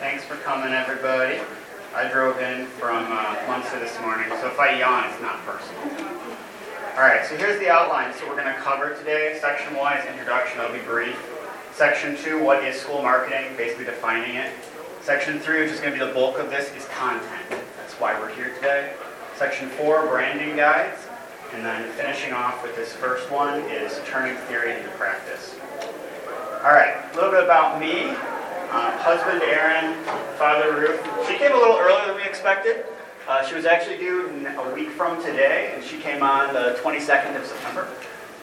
Thanks for coming, everybody. I drove in from uh, Munster this morning, so if I yawn, it's not personal. All right, so here's the outline. So we're going to cover today. Section one is introduction. I'll be brief. Section two, what is school marketing? Basically defining it. Section three, which is going to be the bulk of this, is content. That's why we're here today. Section four, branding guides. And then finishing off with this first one is turning theory into practice. All right, a little bit about me. Uh, husband Aaron, father Ruth. She came a little earlier than we expected. Uh, she was actually due a week from today, and she came on the 22nd of September.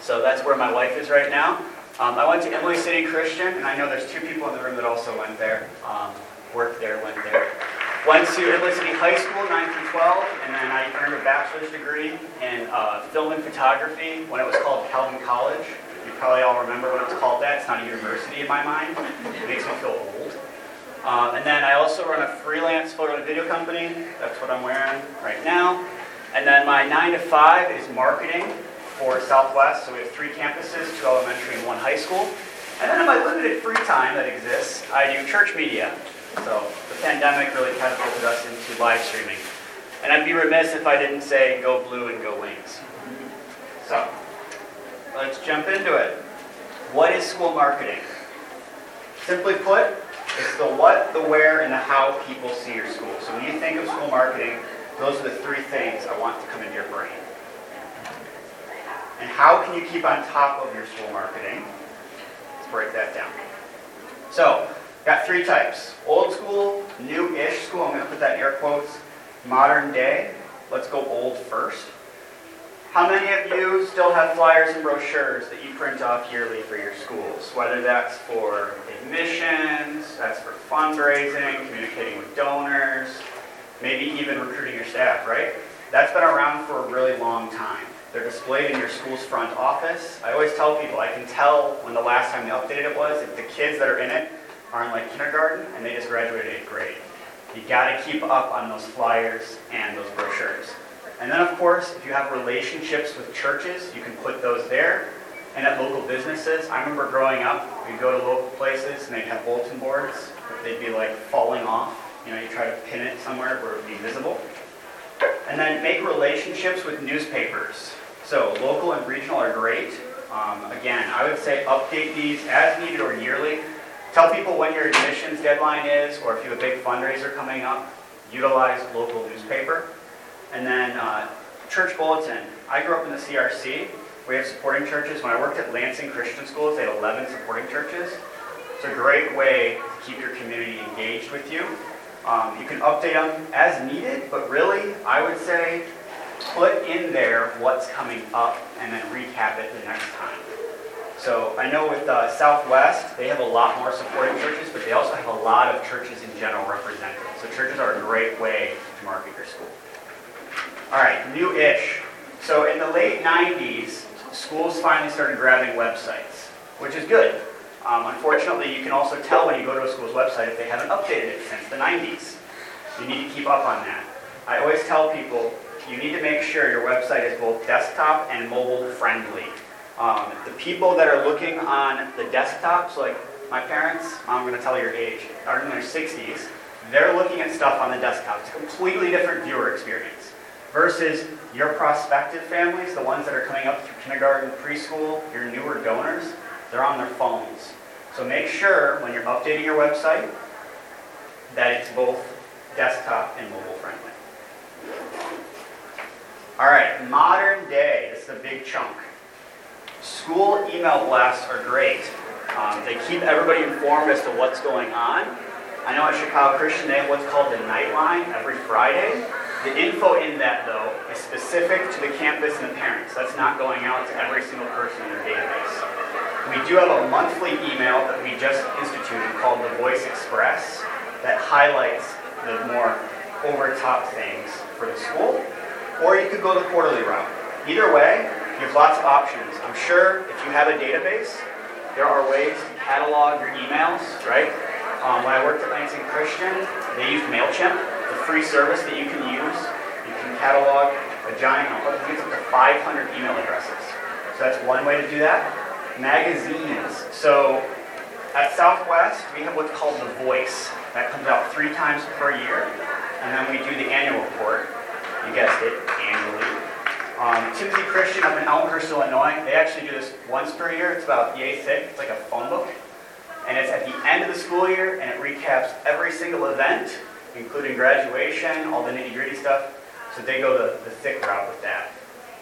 So that's where my wife is right now. Um, I went to Emily City Christian, and I know there's two people in the room that also went there, um, worked there, went there. Went to Emily City High School, 9 through 12, and then I earned a bachelor's degree in uh, film and photography when it was called Calvin College. Probably all remember what it's called that. It's not a university in my mind. It makes me feel old. Um, and then I also run a freelance photo and video company. That's what I'm wearing right now. And then my 9 to 5 is marketing for Southwest. So we have three campuses, two elementary and one high school. And then in my limited free time that exists, I do church media. So the pandemic really catapulted us into live streaming. And I'd be remiss if I didn't say go blue and go wings. So Let's jump into it. What is school marketing? Simply put, it's the what, the where, and the how people see your school. So when you think of school marketing, those are the three things I want to come into your brain. And how can you keep on top of your school marketing? Let's break that down. So, got three types. Old school, new-ish school, I'm going to put that in air quotes. Modern day, let's go old first. How many of you still have flyers and brochures that you print off yearly for your schools? Whether that's for admissions, that's for fundraising, communicating with donors, maybe even recruiting your staff, right? That's been around for a really long time. They're displayed in your school's front office. I always tell people I can tell when the last time they updated it was if the kids that are in it are in like kindergarten and they just graduated eighth grade. You got to keep up on those flyers and those brochures. And then, of course, if you have relationships with churches, you can put those there. And at local businesses, I remember growing up, we'd go to local places and they'd have bulletin boards. They'd be like falling off. You know, you try to pin it somewhere where it would be visible. And then make relationships with newspapers. So local and regional are great. Um, again, I would say update these as needed or yearly. Tell people when your admissions deadline is, or if you have a big fundraiser coming up, utilize local newspaper. And then uh, church bulletin. I grew up in the CRC. We have supporting churches. When I worked at Lansing Christian Schools, they had 11 supporting churches. It's a great way to keep your community engaged with you. Um, you can update them as needed, but really, I would say put in there what's coming up and then recap it the next time. So I know with uh, Southwest, they have a lot more supporting churches, but they also have a lot of churches in general represented. So churches are a great way to market your school. All right, new-ish. So in the late 90s, schools finally started grabbing websites, which is good. Um, unfortunately, you can also tell when you go to a school's website if they haven't updated it since the 90s. You need to keep up on that. I always tell people you need to make sure your website is both desktop and mobile friendly. Um, the people that are looking on the desktops, like my parents, I'm going to tell your age, are in their 60s, they're looking at stuff on the desktop. It's a completely different viewer experience versus your prospective families, the ones that are coming up through kindergarten, preschool, your newer donors, they're on their phones. So make sure when you're updating your website that it's both desktop and mobile friendly. All right, modern day, this is a big chunk. School email blasts are great. Um, they keep everybody informed as to what's going on. I know at Chicago Christian they have what's called the Nightline every Friday. The info in that, though, is specific to the campus and the parents. That's not going out to every single person in their database. We do have a monthly email that we just instituted called the Voice Express that highlights the more over-top things for the school. Or you could go the quarterly route. Either way, you have lots of options. I'm sure if you have a database, there are ways to catalog your emails, right? Um, when I worked at Lansing Christian, they used MailChimp the free service that you can use. Catalog a giant, I think it's up to 500 email addresses. So that's one way to do that. Magazines. So at Southwest, we have what's called The Voice. That comes out three times per year. And then we do the annual report. You guessed it, annually. Um, Timothy Christian up in Elmhurst, Illinois, they actually do this once per year. It's about yay thick. It's like a phone book. And it's at the end of the school year, and it recaps every single event, including graduation, all the nitty gritty stuff. So they go the, the thick route with that.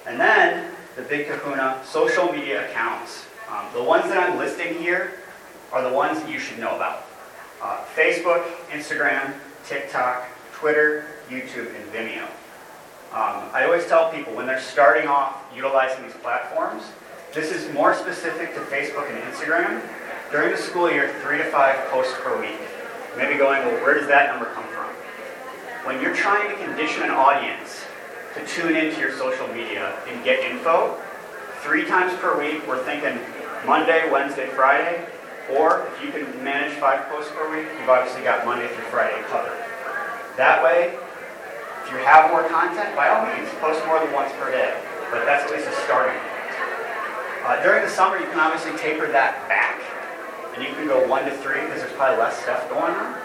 And then the big kahuna, social media accounts. Um, the ones that I'm listing here are the ones that you should know about. Uh, Facebook, Instagram, TikTok, Twitter, YouTube, and Vimeo. Um, I always tell people when they're starting off utilizing these platforms, this is more specific to Facebook and Instagram. During the school year, three to five posts per week. Maybe going, well, where does that number come from? When you're trying to condition an audience to tune into your social media and get info, three times per week, we're thinking Monday, Wednesday, Friday, or if you can manage five posts per week, you've obviously got Monday through Friday covered. That way, if you have more content, by all means, post more than once per day. But that's at least a starting point. Uh, during the summer, you can obviously taper that back. And you can go one to three because there's probably less stuff going on.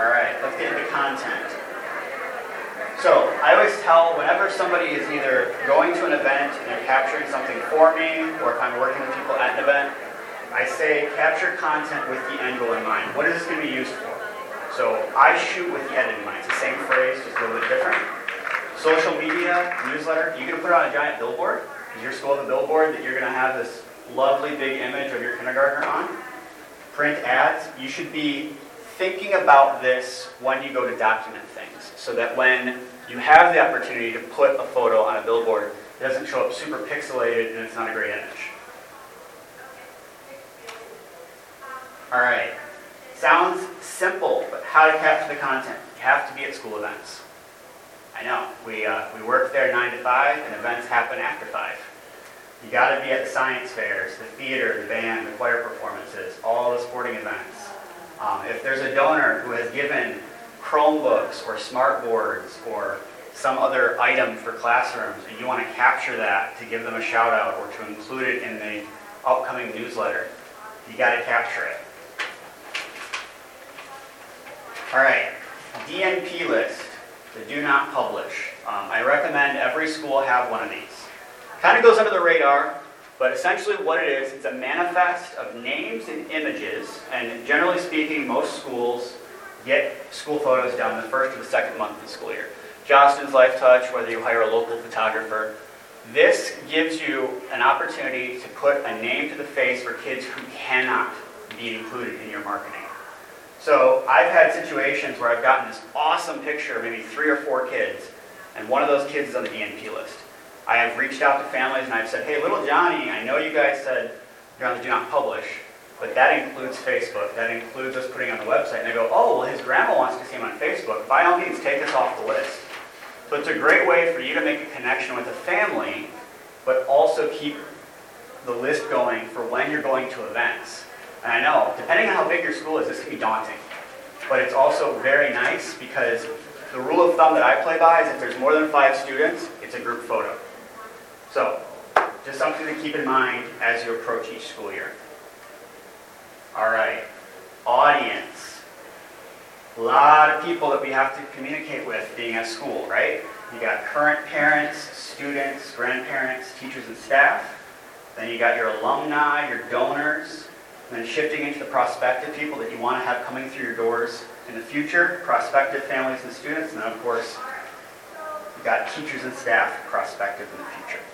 All right, let's get into content. So I always tell whenever somebody is either going to an event and they're capturing something for me, or if I'm working with people at an event, I say capture content with the end goal in mind. What is this going to be used for? So I shoot with the edit in mind. It's the same phrase, just a little bit different. Social media, newsletter, you gonna put on a giant billboard? Is your school have a billboard that you're gonna have this lovely big image of your kindergartner on? Print ads, you should be thinking about this when you go to document things so that when you have the opportunity to put a photo on a billboard, it doesn't show up super pixelated and it's not a great image. All right. Sounds simple, but how to capture the content? You have to be at school events. I know, we, uh, we work there 9 to 5, and events happen after 5. You got to be at the science fairs, the theater, the band, the choir performances, all the sporting events. Um, if there's a donor who has given Chromebooks or smart boards or some other item for classrooms, and you want to capture that to give them a shout out or to include it in the upcoming newsletter, you got to capture it. All right, DNP list, the do not publish. Um, I recommend every school have one of these. Kind of goes under the radar, but essentially what it is, it's a manifest of names and images, and generally speaking, most schools get school photos done the first or the second month of the school year. Jostens Lifetouch, whether you hire a local photographer, this gives you an opportunity to put a name to the face for kids who cannot be included in your marketing. So I've had situations where I've gotten this awesome picture of maybe three or four kids, and one of those kids is on the DNP list. I have reached out to families and I've said, hey, little Johnny, I know you guys said you're on the do not publish, but that includes Facebook. That includes us putting on the website. And they go, oh, well, his grandma wants to see him on Facebook. By all means, take this off the list. So it's a great way for you to make a connection with a family, but also keep the list going for when you're going to events. And I know, depending on how big your school is, this can be daunting. But it's also very nice because the rule of thumb that I play by is if there's more than five students, it's a group photo. So, just something to keep in mind as you approach each school year. All right, audience. A lot of people that we have to communicate with being at school, right? You got current parents, students, grandparents, teachers, and staff. Then you got your alumni, your donors, and then shifting into the prospective people that you want to have coming through your doors in the future, prospective families and students, and then of course, you've got teachers and staff prospective in the future.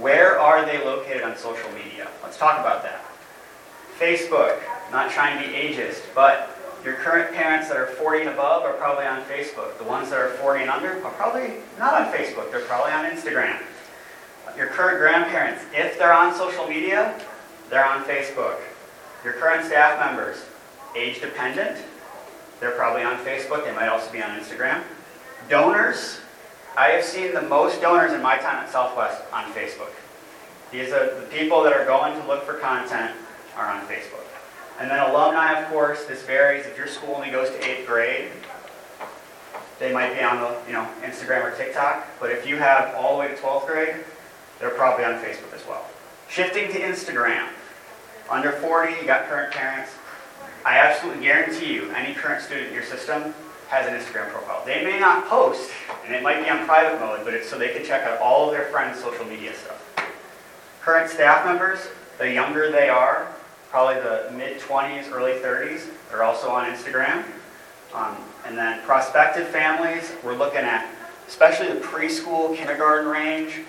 Where are they located on social media? Let's talk about that. Facebook, not trying to be ageist, but your current parents that are 40 and above are probably on Facebook. The ones that are 40 and under are probably not on Facebook. They're probably on Instagram. Your current grandparents, if they're on social media, they're on Facebook. Your current staff members, age dependent, they're probably on Facebook. They might also be on Instagram. Donors, I have seen the most donors in my time at Southwest on Facebook. These are the people that are going to look for content are on Facebook. And then alumni, of course, this varies. If your school only goes to eighth grade, they might be on the you know Instagram or TikTok. But if you have all the way to 12th grade, they're probably on Facebook as well. Shifting to Instagram. Under 40, you got current parents. I absolutely guarantee you, any current student in your system has an Instagram profile. They may not post, and it might be on private mode, but it's so they can check out all of their friends' social media stuff. Current staff members, the younger they are, probably the mid 20s, early 30s, they're also on Instagram. Um, and then prospective families, we're looking at especially the preschool, kindergarten range.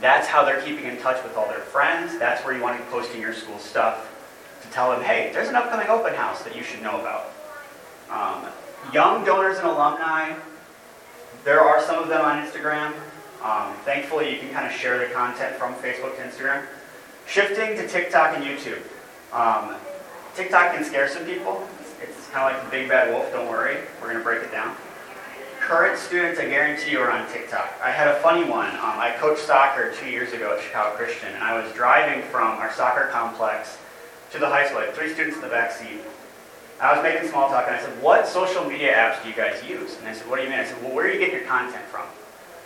That's how they're keeping in touch with all their friends. That's where you want to be posting your school stuff to tell them, hey, there's an upcoming open house that you should know about. Um, young donors and alumni, there are some of them on Instagram. Um, thankfully, you can kind of share the content from Facebook to Instagram. Shifting to TikTok and YouTube. Um, TikTok can scare some people. It's kind of like the big bad wolf, don't worry. We're going to break it down. Current students, I guarantee you, are on TikTok. I had a funny one. Um, I coached soccer two years ago at Chicago Christian, and I was driving from our soccer complex to the high school. I had three students in the back seat. I was making small talk, and I said, what social media apps do you guys use? And they said, what do you mean? I said, well, where do you get your content from?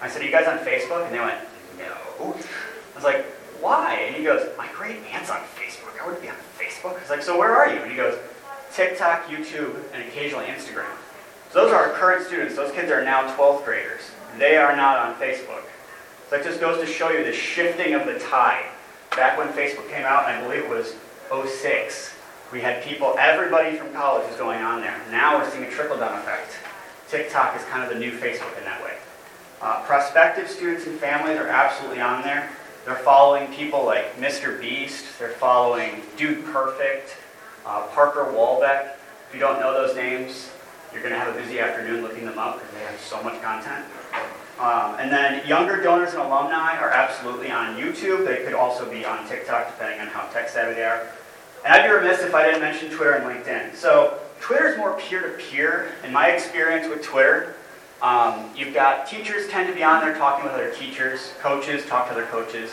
I said, are you guys on Facebook? And they went, no. I was like, why? And he goes, my great aunt's on Facebook. I wouldn't be on Facebook. I was like, so where are you? And he goes, TikTok, YouTube, and occasionally Instagram. So those are our current students. Those kids are now 12th graders. They are not on Facebook. So that just goes to show you the shifting of the tide. Back when Facebook came out, I believe it was 06, we had people, everybody from college was going on there. Now we're seeing a trickle-down effect. TikTok is kind of the new Facebook in that way. Uh, prospective students and families are absolutely on there. They're following people like Mr. Beast. They're following Dude Perfect, uh, Parker Walbeck. If you don't know those names, you're going to have a busy afternoon looking them up because they have so much content. Um, and then younger donors and alumni are absolutely on YouTube. They could also be on TikTok, depending on how tech savvy they are. And I'd be remiss if I didn't mention Twitter and LinkedIn. So Twitter is more peer-to-peer. In my experience with Twitter, um, you've got teachers tend to be on there talking with other teachers, coaches talk to other coaches.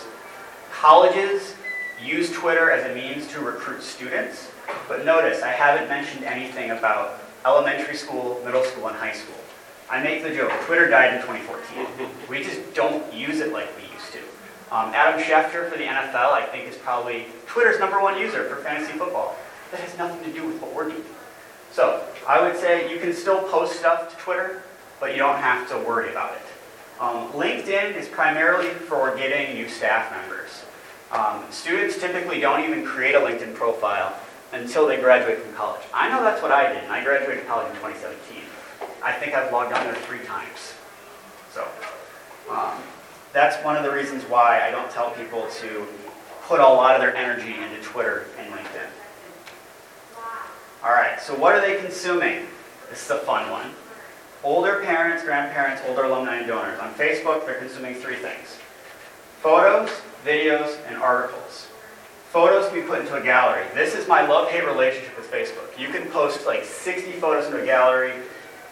Colleges use Twitter as a means to recruit students. But notice, I haven't mentioned anything about elementary school, middle school, and high school. I make the joke, Twitter died in 2014. We just don't use it like we. Um, Adam Schefter for the NFL, I think, is probably Twitter's number one user for fantasy football. That has nothing to do with what we're doing. So I would say you can still post stuff to Twitter, but you don't have to worry about it. Um, LinkedIn is primarily for getting new staff members. Um, students typically don't even create a LinkedIn profile until they graduate from college. I know that's what I did, and I graduated college in 2017. I think I've logged on there three times. So um, that's one of the reasons why I don't tell people to put a lot of their energy into Twitter and LinkedIn. All right, so what are they consuming? This is a fun one. Older parents, grandparents, older alumni, and donors. On Facebook, they're consuming three things. Photos, videos, and articles. Photos can be put into a gallery. This is my love-hate relationship with Facebook. You can post like 60 photos into a gallery,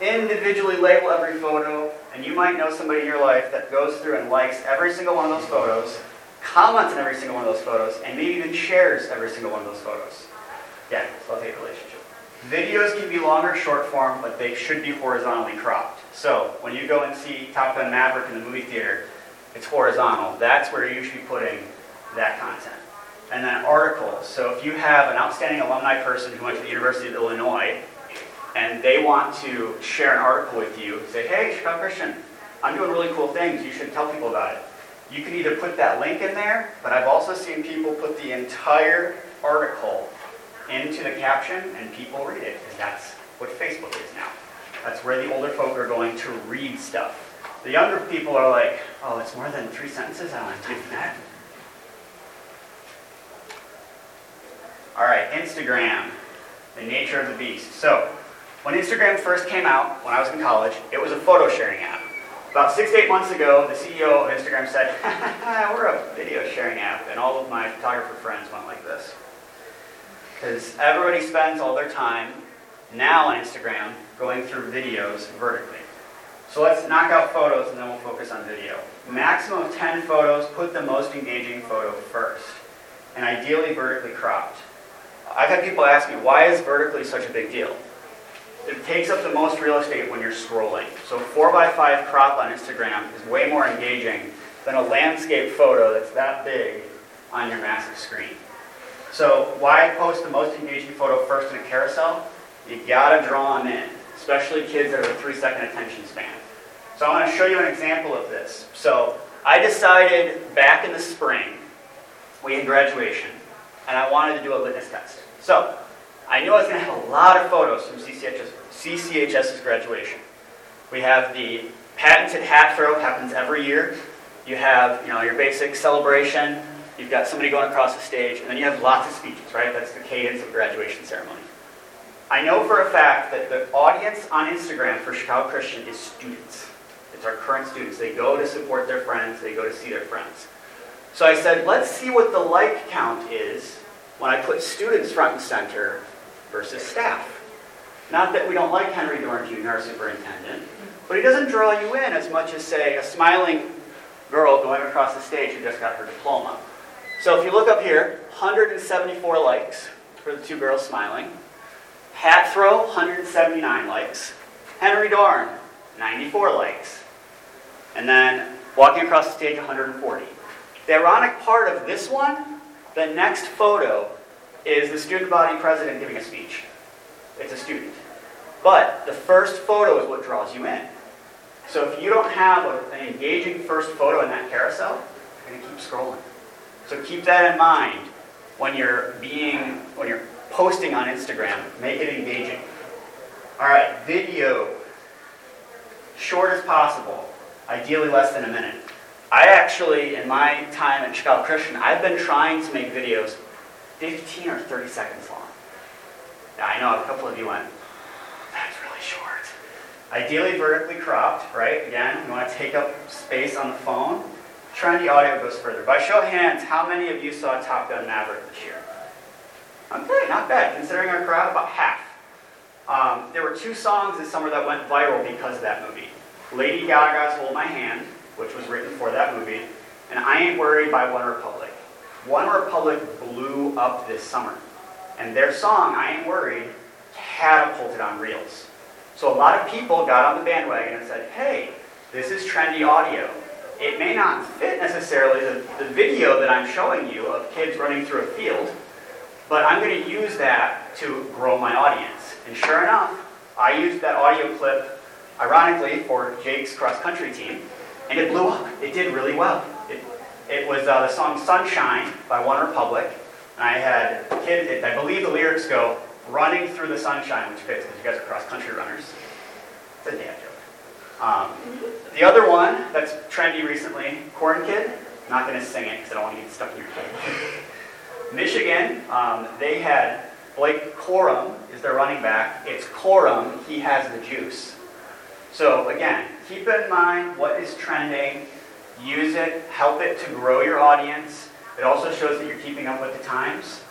individually label every photo, and you might know somebody in your life that goes through and likes every single one of those photos, comments on every single one of those photos, and maybe even shares every single one of those photos. Yeah, love-hate relationship. Videos can be longer, short form, but they should be horizontally cropped. So when you go and see Top Gun Maverick in the movie theater, it's horizontal. That's where you should be putting that content. And then articles. So if you have an outstanding alumni person who went to the University of Illinois and they want to share an article with you, say, hey, Chicago Christian, I'm doing really cool things. You should tell people about it. You can either put that link in there, but I've also seen people put the entire article into the caption and people read it because that's what Facebook is now. That's where the older folk are going to read stuff. The younger people are like, oh, it's more than three sentences? I don't have that. All right, Instagram, the nature of the beast. So, when Instagram first came out, when I was in college, it was a photo sharing app. About six to eight months ago, the CEO of Instagram said, we're a video sharing app, and all of my photographer friends went like this. Because everybody spends all their time now on Instagram going through videos vertically. So let's knock out photos and then we'll focus on video. Maximum of 10 photos, put the most engaging photo first, and ideally vertically cropped. I've had people ask me, why is vertically such a big deal? It takes up the most real estate when you're scrolling. So 4x5 crop on Instagram is way more engaging than a landscape photo that's that big on your massive screen. So why post the most engaging photo first in a carousel? You gotta draw them in, especially kids that have a three second attention span. So I want to show you an example of this. So I decided back in the spring, we had graduation, and I wanted to do a litmus test. So I knew I was going to have a lot of photos from CCHS, CCHS's graduation. We have the patented hat throw, happens every year. You have, you know, your basic celebration. You've got somebody going across the stage, and then you have lots of speeches, right? That's the cadence of graduation ceremony. I know for a fact that the audience on Instagram for Chicago Christian is students. It's our current students. They go to support their friends, they go to see their friends. So I said, let's see what the like count is when I put students front and center versus staff. Not that we don't like Henry Dorn Jr., our superintendent, but he doesn't draw you in as much as, say, a smiling girl going across the stage who just got her diploma. So if you look up here, 174 likes for the two girls smiling. Hat throw, 179 likes. Henry Dorn, 94 likes. And then walking across the stage, 140. The ironic part of this one, the next photo is the student body president giving a speech. It's a student. But the first photo is what draws you in. So if you don't have a, an engaging first photo in that carousel, you're going to keep scrolling. So keep that in mind when you're being when you're posting on Instagram. Make it engaging. All right, video. Short as possible, ideally less than a minute. I actually, in my time at Chicago Christian, I've been trying to make videos 15 or 30 seconds long. Now, I know a couple of you went, that's really short. Ideally vertically cropped, right? Again, you want to take up space on the phone. Trendy audio goes further. By show of hands, how many of you saw Top Gun Maverick this year? Okay, not bad. Considering our crowd, about half. Um, there were two songs this summer that went viral because of that movie. Lady Gaga's Hold My Hand, which was written for that movie, and I Ain't Worried by OneRepublic. OneRepublic blew up this summer. And their song, I Ain't Worried, catapulted on Reels. So a lot of people got on the bandwagon and said, hey, this is trendy audio. It may not fit necessarily the, the video that I'm showing you of kids running through a field, but I'm going to use that to grow my audience. And sure enough, I used that audio clip, ironically, for Jake's cross country team, and it blew up. It did really well. It, was uh, the song Sunshine by OneRepublic, and I had kids, I believe the lyrics go, running through the sunshine, which fits because you guys are cross country runners. It's a dad joke. Um, the other one that's trendy recently, Corn Kid. I'm not going to sing it because I don't want to get stuck in your head. Michigan, um, they had Blake Corum is their running back. It's Corum, he has the juice. So again, keep in mind what is trending, use it, help it to grow your audience. It also shows that you're keeping up with the times.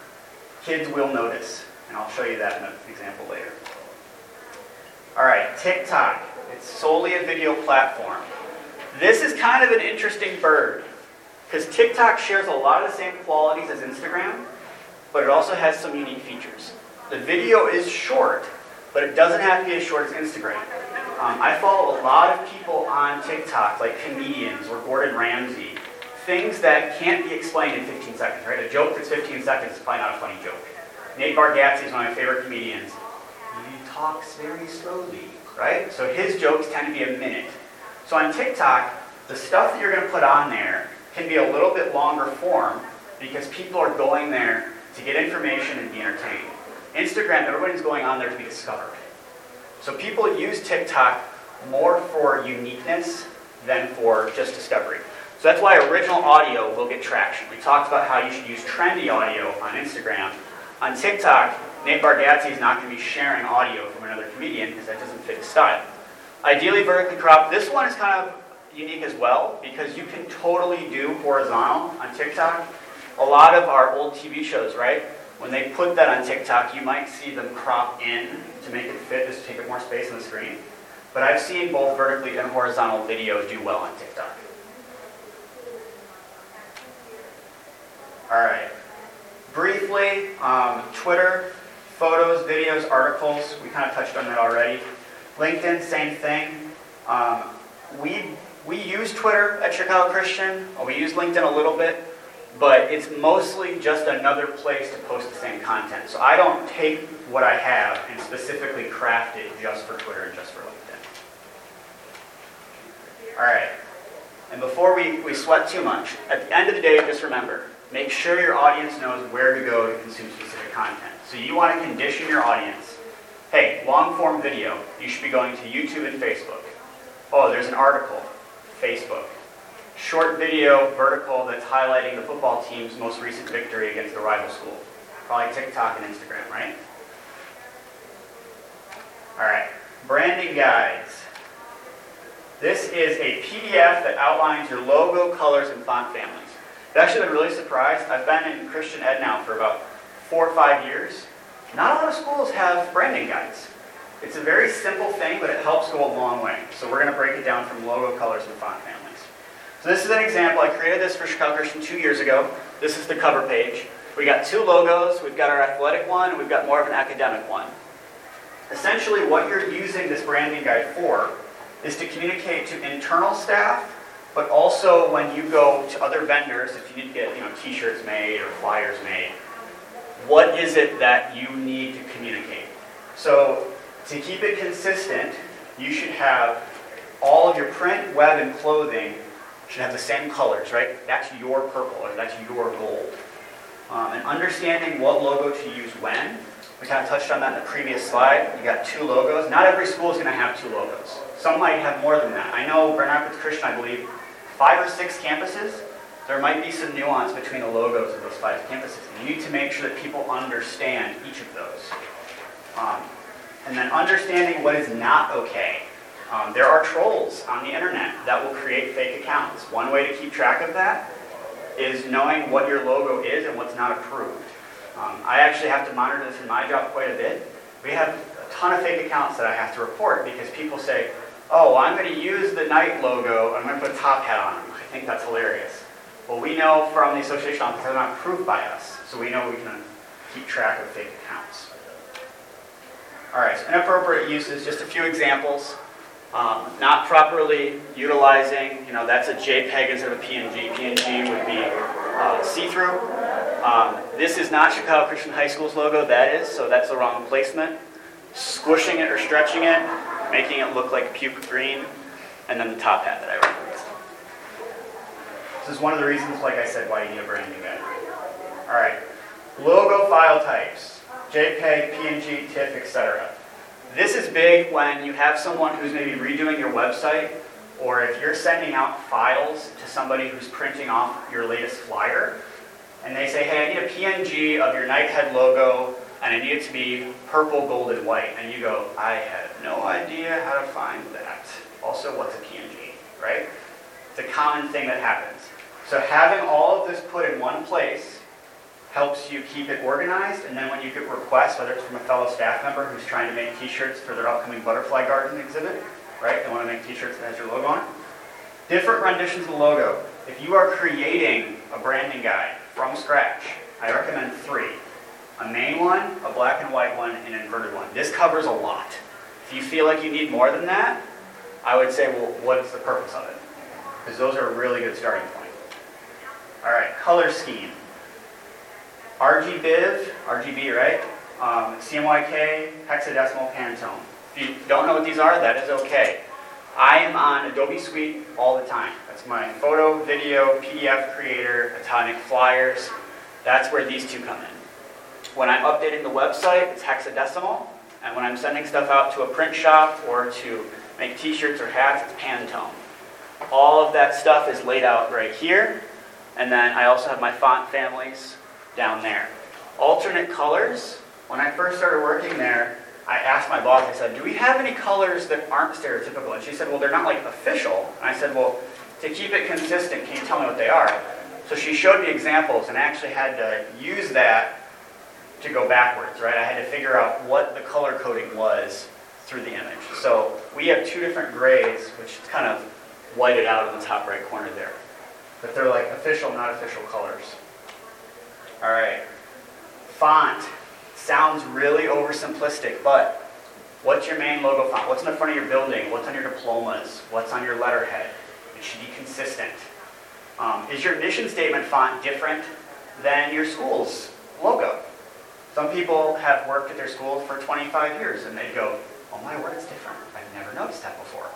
Kids will notice, and I'll show you that in an example later. All right, TikTok. It's solely a video platform. This is kind of an interesting bird because TikTok shares a lot of the same qualities as Instagram, but it also has some unique features. The video is short, but it doesn't have to be as short as Instagram. Um, I follow a lot of people on TikTok, like comedians or Gordon Ramsay, things that can't be explained in 15 seconds, right? A joke that's 15 seconds is probably not a funny joke. Nate Bargatze is one of my favorite comedians. He talks very slowly, right? So his jokes tend to be a minute. So on TikTok, the stuff that you're going to put on there can be a little bit longer form because people are going there to get information and be entertained. Instagram, everybody's going on there to be discovered. So people use TikTok more for uniqueness than for just discovery. So that's why original audio will get traction. We talked about how you should use trendy audio on Instagram. On TikTok, Nate Bargatze is not going to be sharing audio from another comedian because that doesn't fit his style. Ideally vertically cropped. This one is kind of unique as well because you can totally do horizontal on TikTok. A lot of our old TV shows, right? When they put that on TikTok, you might see them crop in to make it fit, just to take up more space on the screen. But I've seen both vertically and horizontal videos do well on TikTok. All right. Briefly, um, Twitter, photos, videos, articles, we kind of touched on that already. LinkedIn, same thing. Um, we, we use Twitter at Chicago Christian. We use LinkedIn a little bit. But it's mostly just another place to post the same content. So I don't take what I have and specifically craft it just for Twitter and just for LinkedIn. All right. And before we, we sweat too much, at the end of the day, just remember, make sure your audience knows where to go to consume specific content. So you want to condition your audience. Hey, long form video, you should be going to YouTube and Facebook. Oh, there's an article, Facebook. Short video, vertical, that's highlighting the football team's most recent victory against the rival school. Probably TikTok and Instagram, right? All right, branding guides. This is a PDF that outlines your logo, colors, and font families. I've actually been really surprised. I've been in Christian Ed now for about four or five years. Not a lot of schools have branding guides. It's a very simple thing, but it helps go a long way. So we're going to break it down from logo, colors, and font families. So this is an example. I created this for Chicago Christian two years ago. This is the cover page. We got two logos. We've got our athletic one, and we've got more of an academic one. Essentially, what you're using this branding guide for is to communicate to internal staff, but also when you go to other vendors, if you need to get you know t-shirts made or flyers made, what is it that you need to communicate? So to keep it consistent, you should have all of your print, web, and clothing should have the same colors, right? That's your purple, or that's your gold. Um, and understanding what logo to use when, we kind of touched on that in the previous slide. You got two logos. Not every school is going to have two logos. Some might have more than that. I know Grand Rapids Christian, I believe, five or six campuses. There might be some nuance between the logos of those five campuses. You need to make sure that people understand each of those. Um, and then understanding what is not okay. Um, there are trolls on the internet that will create fake accounts. One way to keep track of that is knowing what your logo is and what's not approved. Um, I actually have to monitor this in my job quite a bit. We have a ton of fake accounts that I have to report because people say, oh, I'm going to use the Knight logo, and I'm going to put a top hat on them. I think that's hilarious. Well, we know from the association office they're not approved by us, so we know we can keep track of fake accounts. All right, so inappropriate uses, just a few examples. Um, not properly utilizing, you know, that's a JPEG instead of a PNG. PNG would be uh, see-through. Um, this is not Chicago Christian High School's logo, that is, so that's the wrong placement. Squishing it or stretching it, making it look like puke green, and then the top hat that I referenced. This is one of the reasons, like I said, why you need a branding guide. All right, logo file types, JPEG, PNG, TIFF, etc. This is big when you have someone who's maybe redoing your website, or if you're sending out files to somebody who's printing off your latest flyer, and they say, hey, I need a PNG of your Knighthead logo and I need it to be purple, gold, and white. And you go, I have no idea how to find that. Also, what's a PNG, right? It's a common thing that happens. So having all of this put in one place helps you keep it organized, and then when you get requests, whether it's from a fellow staff member who's trying to make t-shirts for their upcoming butterfly garden exhibit, right? They want to make t-shirts that has your logo on it. Different renditions of the logo. If you are creating a branding guide from scratch, I recommend three a main one, a black and white one, and an inverted one. This covers a lot. If you feel like you need more than that, I would say, well, what's the purpose of it? Because those are a really good starting point. All right, color scheme. RGBIV, RGB, right? Um, CMYK, hexadecimal, Pantone. If you don't know what these are, that is okay. I am on Adobe Suite all the time. That's my photo, video, PDF creator, Atomic flyers. That's where these two come in. When I'm updating the website, it's hexadecimal. And when I'm sending stuff out to a print shop or to make t-shirts or hats, it's Pantone. All of that stuff is laid out right here. And then I also have my font families down there. Alternate colors, when I first started working there, I asked my boss, I said, do we have any colors that aren't stereotypical? And she said, well, they're not like official. And I said, well, to keep it consistent, can you tell me what they are? So she showed me examples and I actually had to use that to go backwards, right? I had to figure out what the color coding was through the image. So we have two different grades, which is kind of whited out in the top right corner there. But they're like official, not official colors. All right. Font. Sounds really oversimplistic, but what's your main logo font? What's in the front of your building? What's on your diplomas? What's on your letterhead? It should be consistent. Um, is your mission statement font different than your school's logo? Some people have worked at their school for 25 years and they go, oh my word, it's different. I've never noticed that before.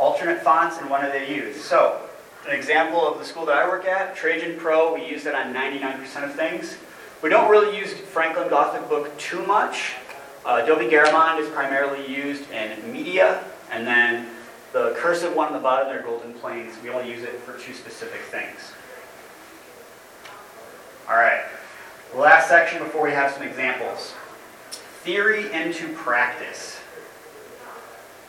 Alternate fonts and what do they use? So, an example of the school that I work at, Trajan Pro, we use it on 99% of things. We don't really use Franklin Gothic Book too much. Uh, Adobe Garamond is primarily used in media, and then the cursive one on the bottom there, Golden Plains, we only use it for two specific things. All right, last section before we have some examples. Theory into practice.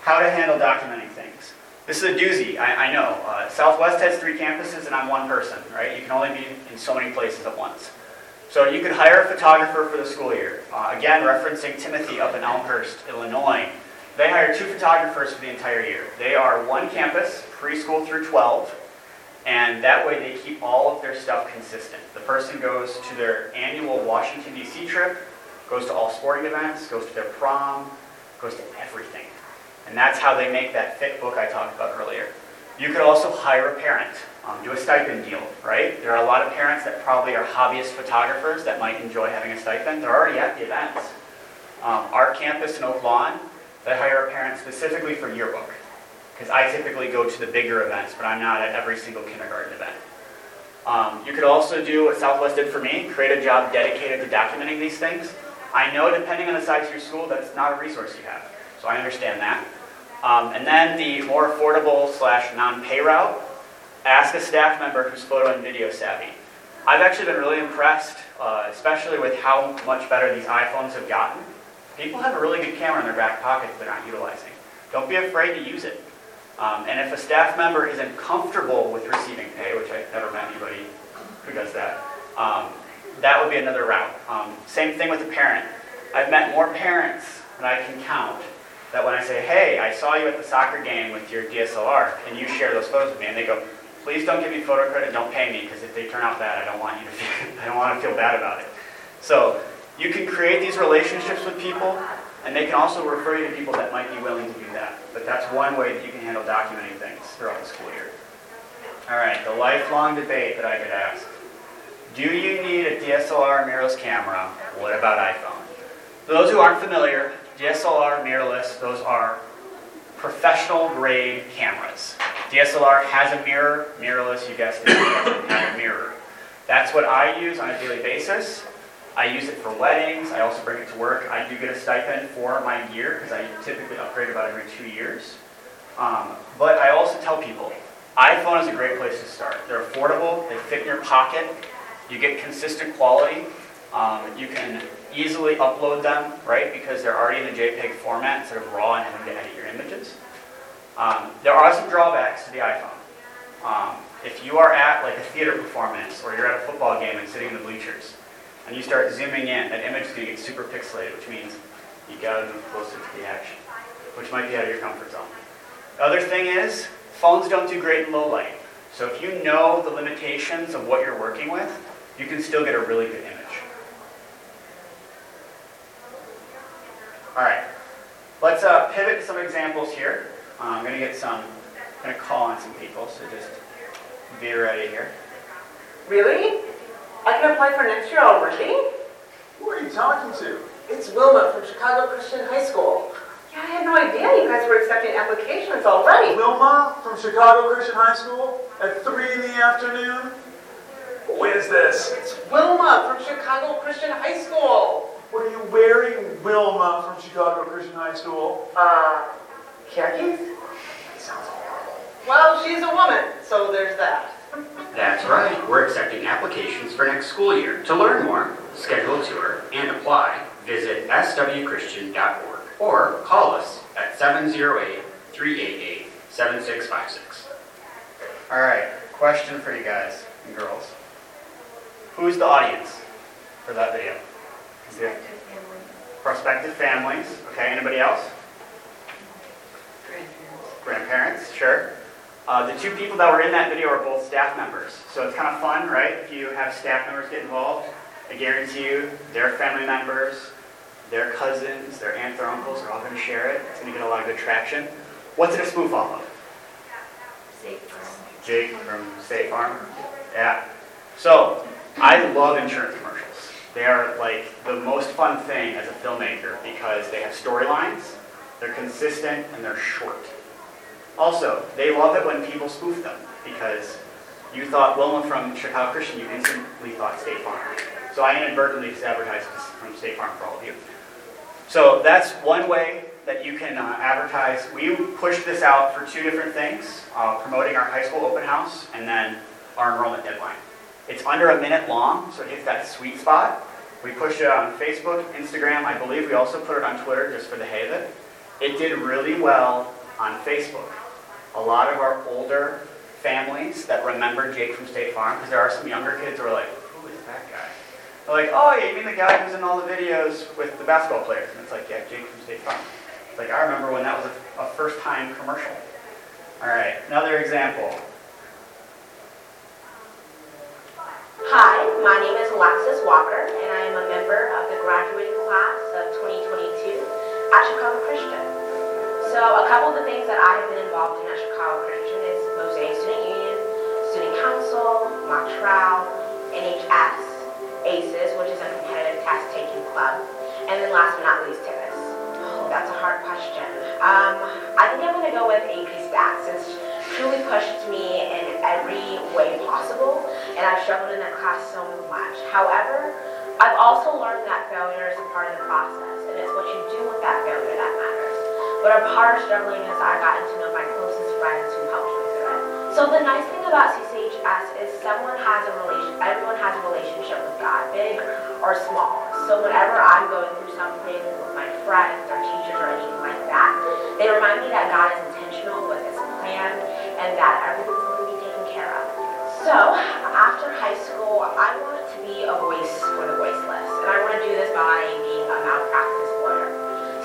How to handle documenting things. This is a doozy, I, I know. Uh, Southwest has three campuses and I'm one person, right? You can only be in so many places at once. So you could hire a photographer for the school year. Uh, again, referencing Timothy up in Elmhurst, Illinois. They hire two photographers for the entire year. They are one campus, preschool through 12, and that way they keep all of their stuff consistent. The person goes to their annual Washington, D.C. trip, goes to all sporting events, goes to their prom, goes to everything. And that's how they make that fit book I talked about earlier. You could also hire a parent um, do a stipend deal, right? There are a lot of parents that probably are hobbyist photographers that might enjoy having a stipend. They're already at the events. Um, our campus in Oak Lawn, they hire a parent specifically for yearbook. Because I typically go to the bigger events, but I'm not at every single kindergarten event. Um, you could also do what Southwest did for me, create a job dedicated to documenting these things. I know depending on the size of your school, that's not a resource you have. So I understand that. Um, and then the more affordable slash non-pay route ask a staff member who's photo and video savvy. I've actually been really impressed, uh, especially with how much better these iPhones have gotten. People have a really good camera in their back pocket that they're not utilizing. Don't be afraid to use it. Um, and if a staff member isn't comfortable with receiving pay, which I've never met anybody who does that, um, that would be another route. Um, same thing with a parent. I've met more parents than I can count that when I say, hey, I saw you at the soccer game with your DSLR, can you share those photos with me? And they go, Please don't give me photo credit. Don't pay me because if they turn out bad, I don't want you to feel, I don't want to feel bad about it. So you can create these relationships with people, and they can also refer you to people that might be willing to do that. But that's one way that you can handle documenting things throughout the school year. All right, the lifelong debate that I get asked. Do you need a DSLR mirrorless camera? What about iPhone? For those who aren't familiar, DSLR mirrorless, those are professional grade cameras. DSLR has a mirror, mirrorless, you guessed it, doesn't have a mirror. That's what I use on a daily basis. I use it for weddings. I also bring it to work. I do get a stipend for my gear because I typically upgrade about every two years. Um, but I also tell people, iPhone is a great place to start. They're affordable. They fit in your pocket. You get consistent quality. Um, you can easily upload them, right, because they're already in the JPEG format instead of RAW and having to edit your images. Um, there are some drawbacks to the iPhone. Um, if you are at like a theater performance or you're at a football game and sitting in the bleachers, and you start zooming in, that image is going to get super pixelated, which means you got to move closer to the action, which might be out of your comfort zone. The other thing is, phones don't do great in low light. So if you know the limitations of what you're working with, you can still get a really good image. All right, let's uh, pivot to some examples here. Uh, I'm going to get some, I'm going to call on some people, so just be ready here. Really? I can apply for next year already? Who are you talking to? It's Wilma from Chicago Christian High School. Yeah, I had no idea you guys were accepting applications already. Wilma from Chicago Christian High School at 3 in the afternoon? Who is this? It's Wilma from Chicago Christian High School. What are you wearing, Wilma from Chicago Christian High School? Uh, khakis? That sounds horrible. Well, she's a woman, so there's that. That's right. We're accepting applications for next school year. To learn more, schedule a tour, and apply, visit swchristian.org or call us at 708 388 7656. All right, question for you guys and girls. Who's the audience for that video? It prospective families? Okay, anybody else? Grandparents, Grandparents, sure. Uh, the two people that were in that video are both staff members. So it's kind of fun, right? If you have staff members get involved, I guarantee you their family members, their cousins, their aunts, their uncles are all going to share it. It's going to get a lot of good traction. What's it a spoof off of? Jake from State Farm. Yeah. So, I love insurance commercials. They are like the most fun thing as a filmmaker because they have storylines, they're consistent, and they're short. Also, they love it when people spoof them because you thought Wilma from Chicago Christian, you instantly thought State Farm. So I inadvertently just advertised from State Farm for all of you. So that's one way that you can uh, advertise. We pushed this out for two different things, uh, promoting our high school open house and then our enrollment deadline. It's under a minute long, so it hits that sweet spot. We pushed it on Facebook, Instagram. I believe we also put it on Twitter just for the of it. It did really well on Facebook. A lot of our older families that remember Jake from State Farm, because there are some younger kids who are like, who is that guy? They're like, oh, you mean the guy who's in all the videos with the basketball players? And it's like, yeah, Jake from State Farm. It's like, I remember when that was a, a first time commercial. All right, another example. Hi, my name is Alexis Walker, and I am a member of the graduating class of 2022 at Chicago Christian. So a couple of the things that I have been involved in at Chicago Christian is Mosaic Student Union, Student Council, mock trial, NHS, ACES, which is a competitive test-taking club, and then last but not least, tennis. Oh, that's a hard question. Um, I think I'm going to go with AP Stats. It's truly pushed me in every way possible, and I've struggled in that class so much. However, I've also learned that failure is a part of the process, and it's what you do with that failure that matters. But a part of struggling is I gotten to know my closest friends who helped me through it. So the nice thing about CCHS is someone has a relation, everyone has a relationship with God, big or small. So whenever I'm going through something with my friends or teachers or anything like that, they remind me that God is intentional with His plan and that everything's So after high school, I wanted to be a voice for the voiceless, and I want to do this by being a malpractice lawyer.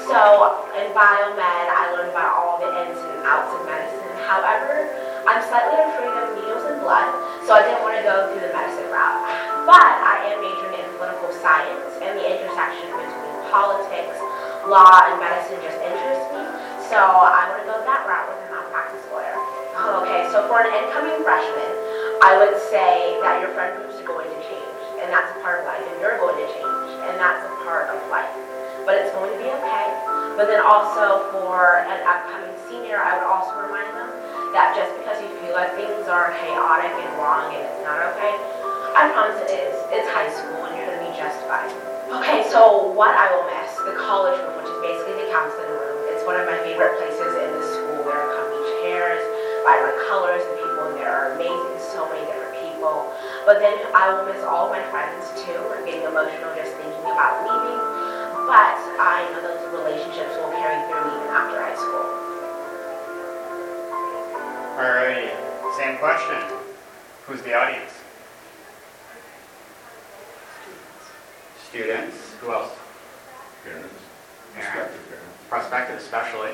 So in biomed, I learned about all the ins and outs of medicine. However, I'm slightly afraid of needles and blood, so I didn't want to go through the medicine route. But I am majoring in political science, and the intersection between politics, law, and medicine just interests me. So I want to go that route with a malpractice lawyer. Okay, so for an incoming freshman, I would say that your friend groups are going to change, and that's a part of life, and you're going to change, and that's a part of life. But it's going to be okay. But then also for an upcoming senior, I would also remind them that just because you feel like things are chaotic and wrong and it's not okay, I promise it is. It's high school and you're going to be just fine. Okay, so what I will miss, the college room, which is basically the counseling room. It's one of my favorite places in the school. There are comfy chairs, vibrant colors, and people in there are amazing, so many different people. But then I will miss all of my friends too. I'm getting emotional just thinking about leaving. But I know those relationships will carry through even after high school. All right, same question. Who's the audience? Students. Students. Who else? Parents, Parents. prospective parents. Prospective especially.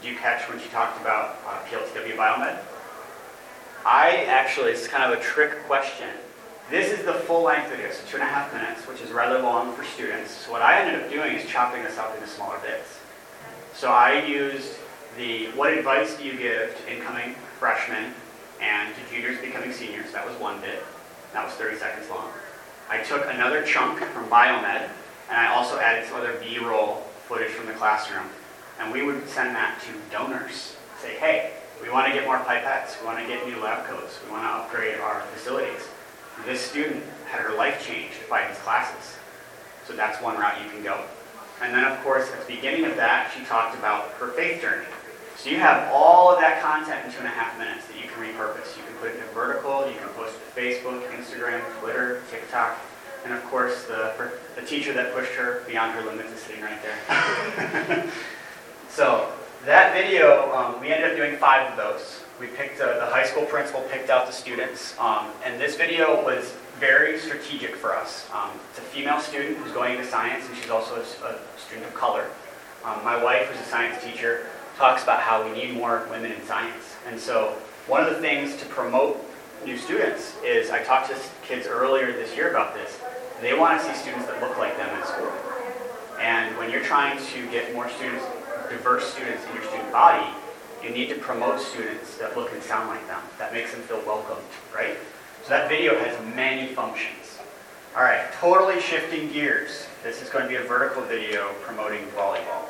Did you catch when she talked about uh, PLTW Biomed? I actually, it's kind of a trick question. This is the full length video, so two and a half minutes, which is rather long for students. So what I ended up doing is chopping this up into smaller bits. So I used the what advice do you give to incoming freshmen and to juniors becoming seniors. That was one bit. That was 30 seconds long. I took another chunk from Biomed and I also added some other B-roll footage from the classroom. And we would send that to donors. Say, hey, we want to get more pipettes. We want to get new lab coats. We want to upgrade our facilities. This student had her life changed by these classes. So that's one route you can go. And then, of course, at the beginning of that, she talked about her faith journey. So you have all of that content in two and a half minutes that you can repurpose. You can put it in a vertical, you can post it to Facebook, Instagram, Twitter, TikTok, and of course, the, the teacher that pushed her beyond her limits is sitting right there. so that video, um, we ended up doing five of those. We picked, uh, the high school principal picked out the students, um, and this video was very strategic for us. Um, it's a female student who's going into science, and she's also a, a student of color. Um, my wife, who's a science teacher, talks about how we need more women in science. And so one of the things to promote new students is I talked to kids earlier this year about this. They want to see students that look like them in school. And when you're trying to get more students, diverse students in your student body, You need to promote students that look and sound like them. That makes them feel welcomed, right? So that video has many functions. All right, totally shifting gears. This is going to be a vertical video promoting volleyball.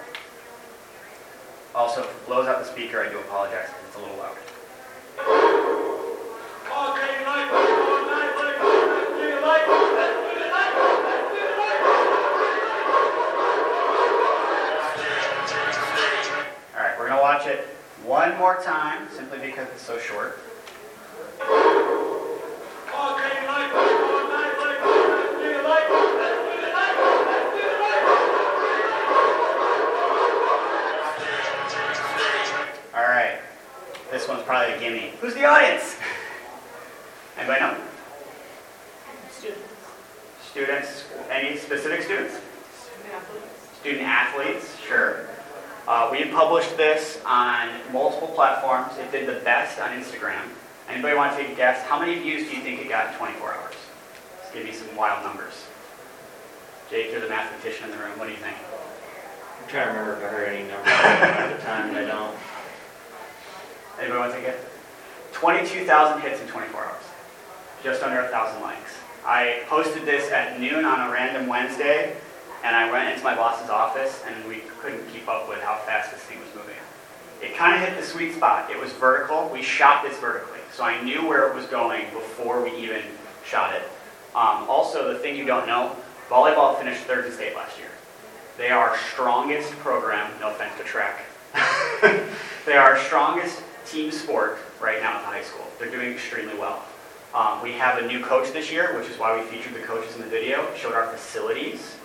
Also, if it blows out the speaker, I do apologize, 'cause it's a little loud. Okay, night, night, night, one more time, simply because it's so short. Okay, night, night, night, All right, this one's probably a gimme. Who's the audience? Anybody know? Students. Students, any specific students? Student athletes. Student athletes, sure. Uh, we published this on multiple platforms. It did the best on Instagram. Anybody want to take a guess? How many views do you think it got in 24 hours? Let's give you some wild numbers. Jake, you're the mathematician in the room. What do you think? I'm trying to remember if I heard any numbers at the time, and I don't. Anybody want to take it? 22,000 hits in 24 hours. Just under 1,000 likes. I posted this at noon on a random Wednesday, and I went into my boss's office, and we couldn't keep up with how fast this thing was moving. It kind of hit the sweet spot. It was vertical. We shot this vertically, so I knew where it was going before we even shot it. Um, also, the thing you don't know, volleyball finished third in state last year. They are strongest program, no offense to track. they are strongest team sport right now at the high school. They're doing extremely well. Um, we have a new coach this year, which is why we featured the coaches in the video, showed our facilities.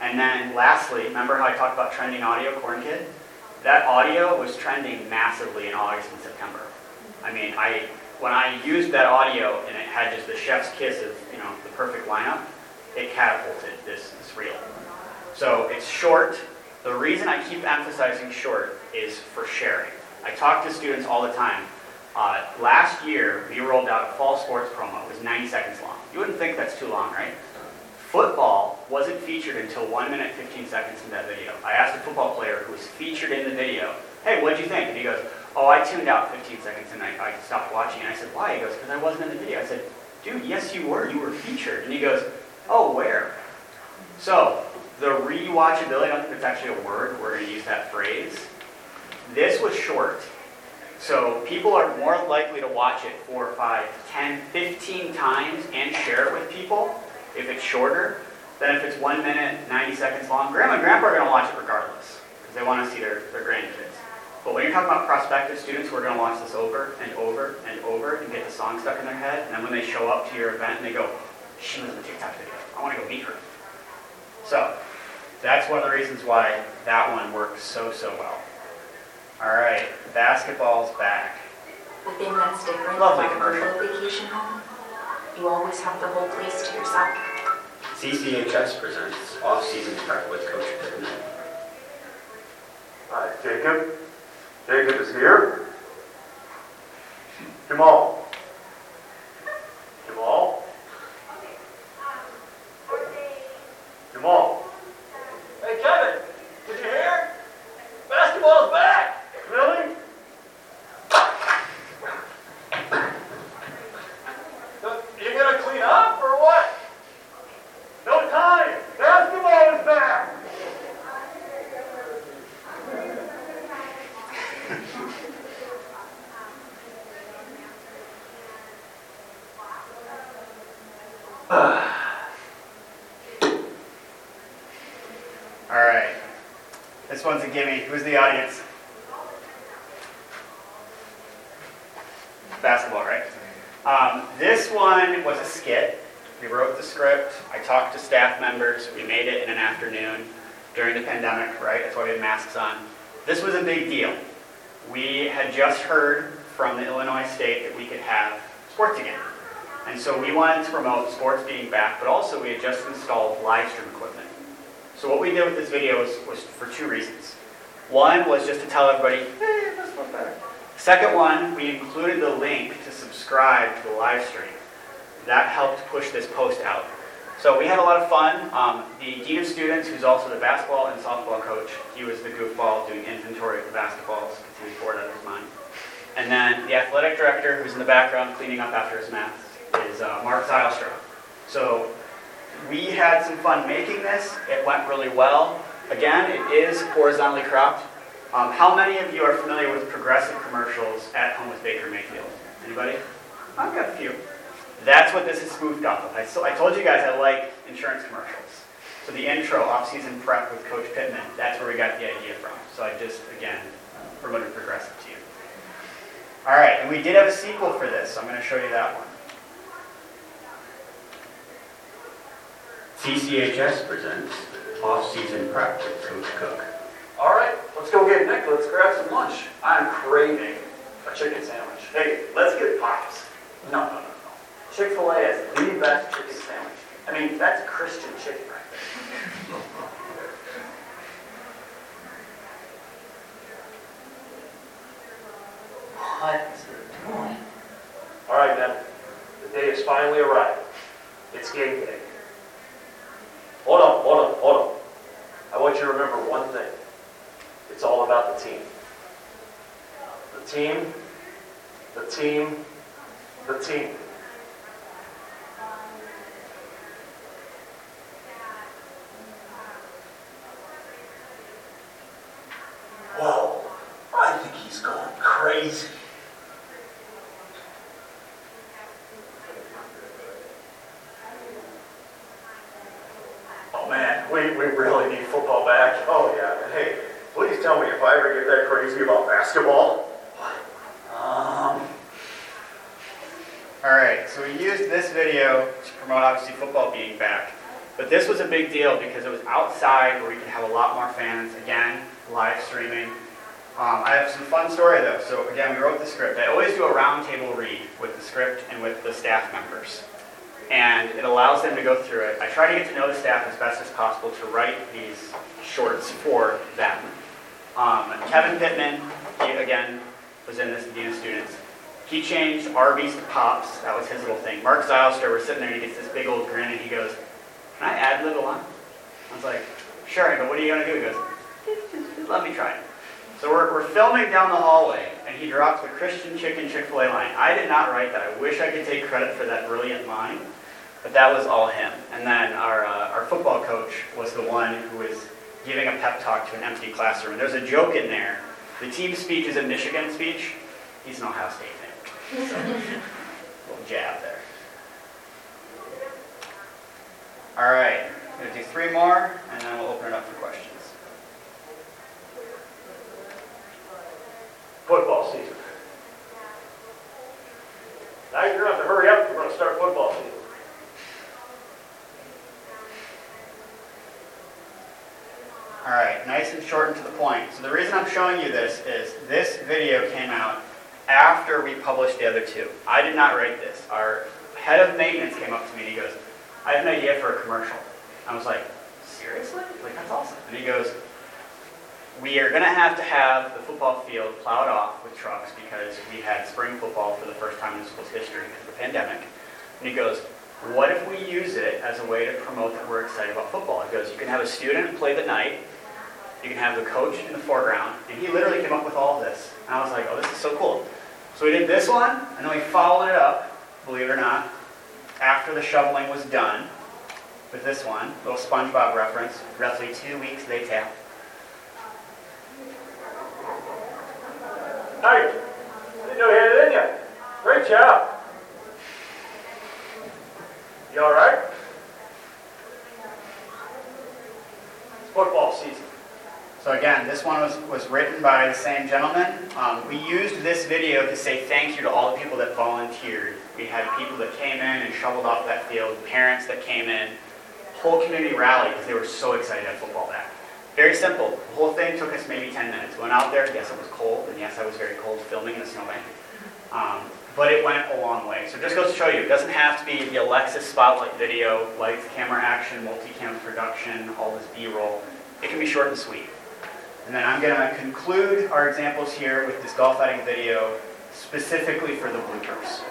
And then lastly, remember how I talked about trending audio, Corn Kid? That audio was trending massively in August and September. I mean, I when I used that audio and it had just the chef's kiss of, you know, the perfect lineup, it catapulted this, this reel. So it's short. The reason I keep emphasizing short is for sharing. I talk to students all the time. Uh, last year, we rolled out a fall sports promo. It was 90 seconds long. You wouldn't think that's too long, right? Football wasn't featured until 1 minute 15 seconds in that video. I asked a football player who was featured in the video, hey, what'd you think? And he goes, oh, I tuned out 15 seconds and I, I stopped watching. And I said, why? He goes, because I wasn't in the video. I said, dude, yes, you were. You were featured. And he goes, oh, where? So, the rewatchability, I don't think it's actually a word. We're going to use that phrase. This was short. So people are more likely to watch it 4, 5, 10, 15 times and share it with people if it's shorter than if it's 1 minute, 90 seconds long. Grandma and grandpa are going to watch it regardless because they want to see their, their grandkids. But when you're talking about prospective students who are going to watch this over and over and over and get the song stuck in their head, and then when they show up to your event and they go, she was in the TikTok video, I want to go meet her. So that's one of the reasons why that one works so, so well. All right, basketball's back. The thing that's different Lovely a commercial. vacation home, you always have the whole place to yourself. CCHS presents Off-Season Prep with Coach Pittman. Hi, Jacob. Jacob is here. Jamal. Jamal. Jamal. Hey Kevin, did you hear? Basketball's back! Really? So, You gonna clean up or what? No time. Basketball is back. All right. This one's a gimme. Who's the audience? Basketball, right? Um, this one was a skit. We wrote the script. I talked to staff members. We made it in an afternoon during the pandemic, right? That's why we had masks on. This was a big deal. We had just heard from the Illinois state that we could have sports again. And so we wanted to promote sports being back, but also we had just installed live stream equipment. So what we did with this video was, was for two reasons. One was just to tell everybody, hey, this one's better. Second one, we included the link to subscribe to the live stream. That helped push this post out. So we had a lot of fun. Um, the dean of students, who's also the basketball and softball coach, he was the goofball doing inventory of the basketballs because he was bored out of his mind. And then the athletic director, who's in the background cleaning up after his mess, is uh, Mark Zylstra. So we had some fun making this. It went really well. Again, it is horizontally cropped. Um, how many of you are familiar with progressive commercials at home with Baker Mayfield? Anybody? I've got a few. That's what this is spoofed off of. I, so, I told you guys I like insurance commercials. So the intro, off-season prep with Coach Pittman, that's where we got the idea from. So I just, again, promoted progressive to you. All right, and we did have a sequel for this, so I'm going to show you that one. CCHS presents off-season prep with Coach Cook. All right, let's go get Nick. Let's grab some lunch. I'm craving a chicken sandwich. Hey, let's get Pops. No, no, no, no. Chick-fil-A has the best chicken sandwich. I mean, that's Christian chicken right there. What is it doing? All right, then. The day has finally arrived. It's game day. Hold on, hold on, hold on. I want you to remember one thing. It's all about the team. The team, the team, the team. Whoa, I think he's going crazy. Oh man, we, we really need football back. Oh yeah, hey, please tell me if I ever get that crazy about basketball. Um, All right, so we used this video to promote obviously football being back. But this was big deal because it was outside where we could have a lot more fans. Again, live streaming. Um, I have some fun story though. So again, we wrote the script. I always do a roundtable read with the script and with the staff members. And it allows them to go through it. I try to get to know the staff as best as possible to write these shorts for them. Um, Kevin Pittman, he again was in this, the Dean of Students. He changed Arby's to Pops. That was his little thing. Mark Zylstra, we're sitting there and he gets this big old grin and he goes, Can I ad lib a line? I was like, Sure. Go, What are you going to do? He goes, Let me try it. So we're, we're filming down the hallway and he drops the Christian Chicken Chick fil A line. I did not write that. I wish I could take credit for that brilliant line, but that was all him. And then our, uh, our football coach was the one who was giving a pep talk to an empty classroom. And there's a joke in there. The team speech is a Michigan speech. He's an Ohio State fan. So, little jab there. All right, I'm going to do three more, and then we'll open it up for questions. Football season. Now you're gonna have to hurry up. We're gonna start football season. All right, nice and short and to the point. So the reason I'm showing you this is this video came out after we published the other two. I did not write this. Our head of maintenance came up to me and he goes, I have an idea for a commercial. I was like, seriously? Like, that's awesome. And he goes, we are going to have to have the football field plowed off with trucks because we had spring football for the first time in the school's history because of the pandemic. And he goes, what if we use it as a way to promote that we're excited about football? He goes, you can have a student play the Knight, you can have the coach in the foreground, and he literally came up with all this. And I was like, oh, this is so cool. So we did this one, and then we followed it up, believe it or not, after the shoveling was done with this one, little SpongeBob reference, roughly two weeks later. Hey, didn't know you had it in you. Great job. You all right? It's football season. So again, this one was, was written by the same gentleman. Um, we used this video to say thank you to all the people that volunteered. We had people that came in and shoveled off that field, parents that came in, whole community rallied because they were so excited have football back. Very simple. The whole thing took us maybe 10 minutes. Went out there, yes, it was cold, and yes, I was very cold filming in a snowbank. Um, but it went a long way. So just goes to show you, it doesn't have to be the Alexis spotlight video, lights, camera action, multi-cam production, all this B-roll. It can be short and sweet. And then I'm going to conclude our examples here with this golf outing video specifically for the bloopers.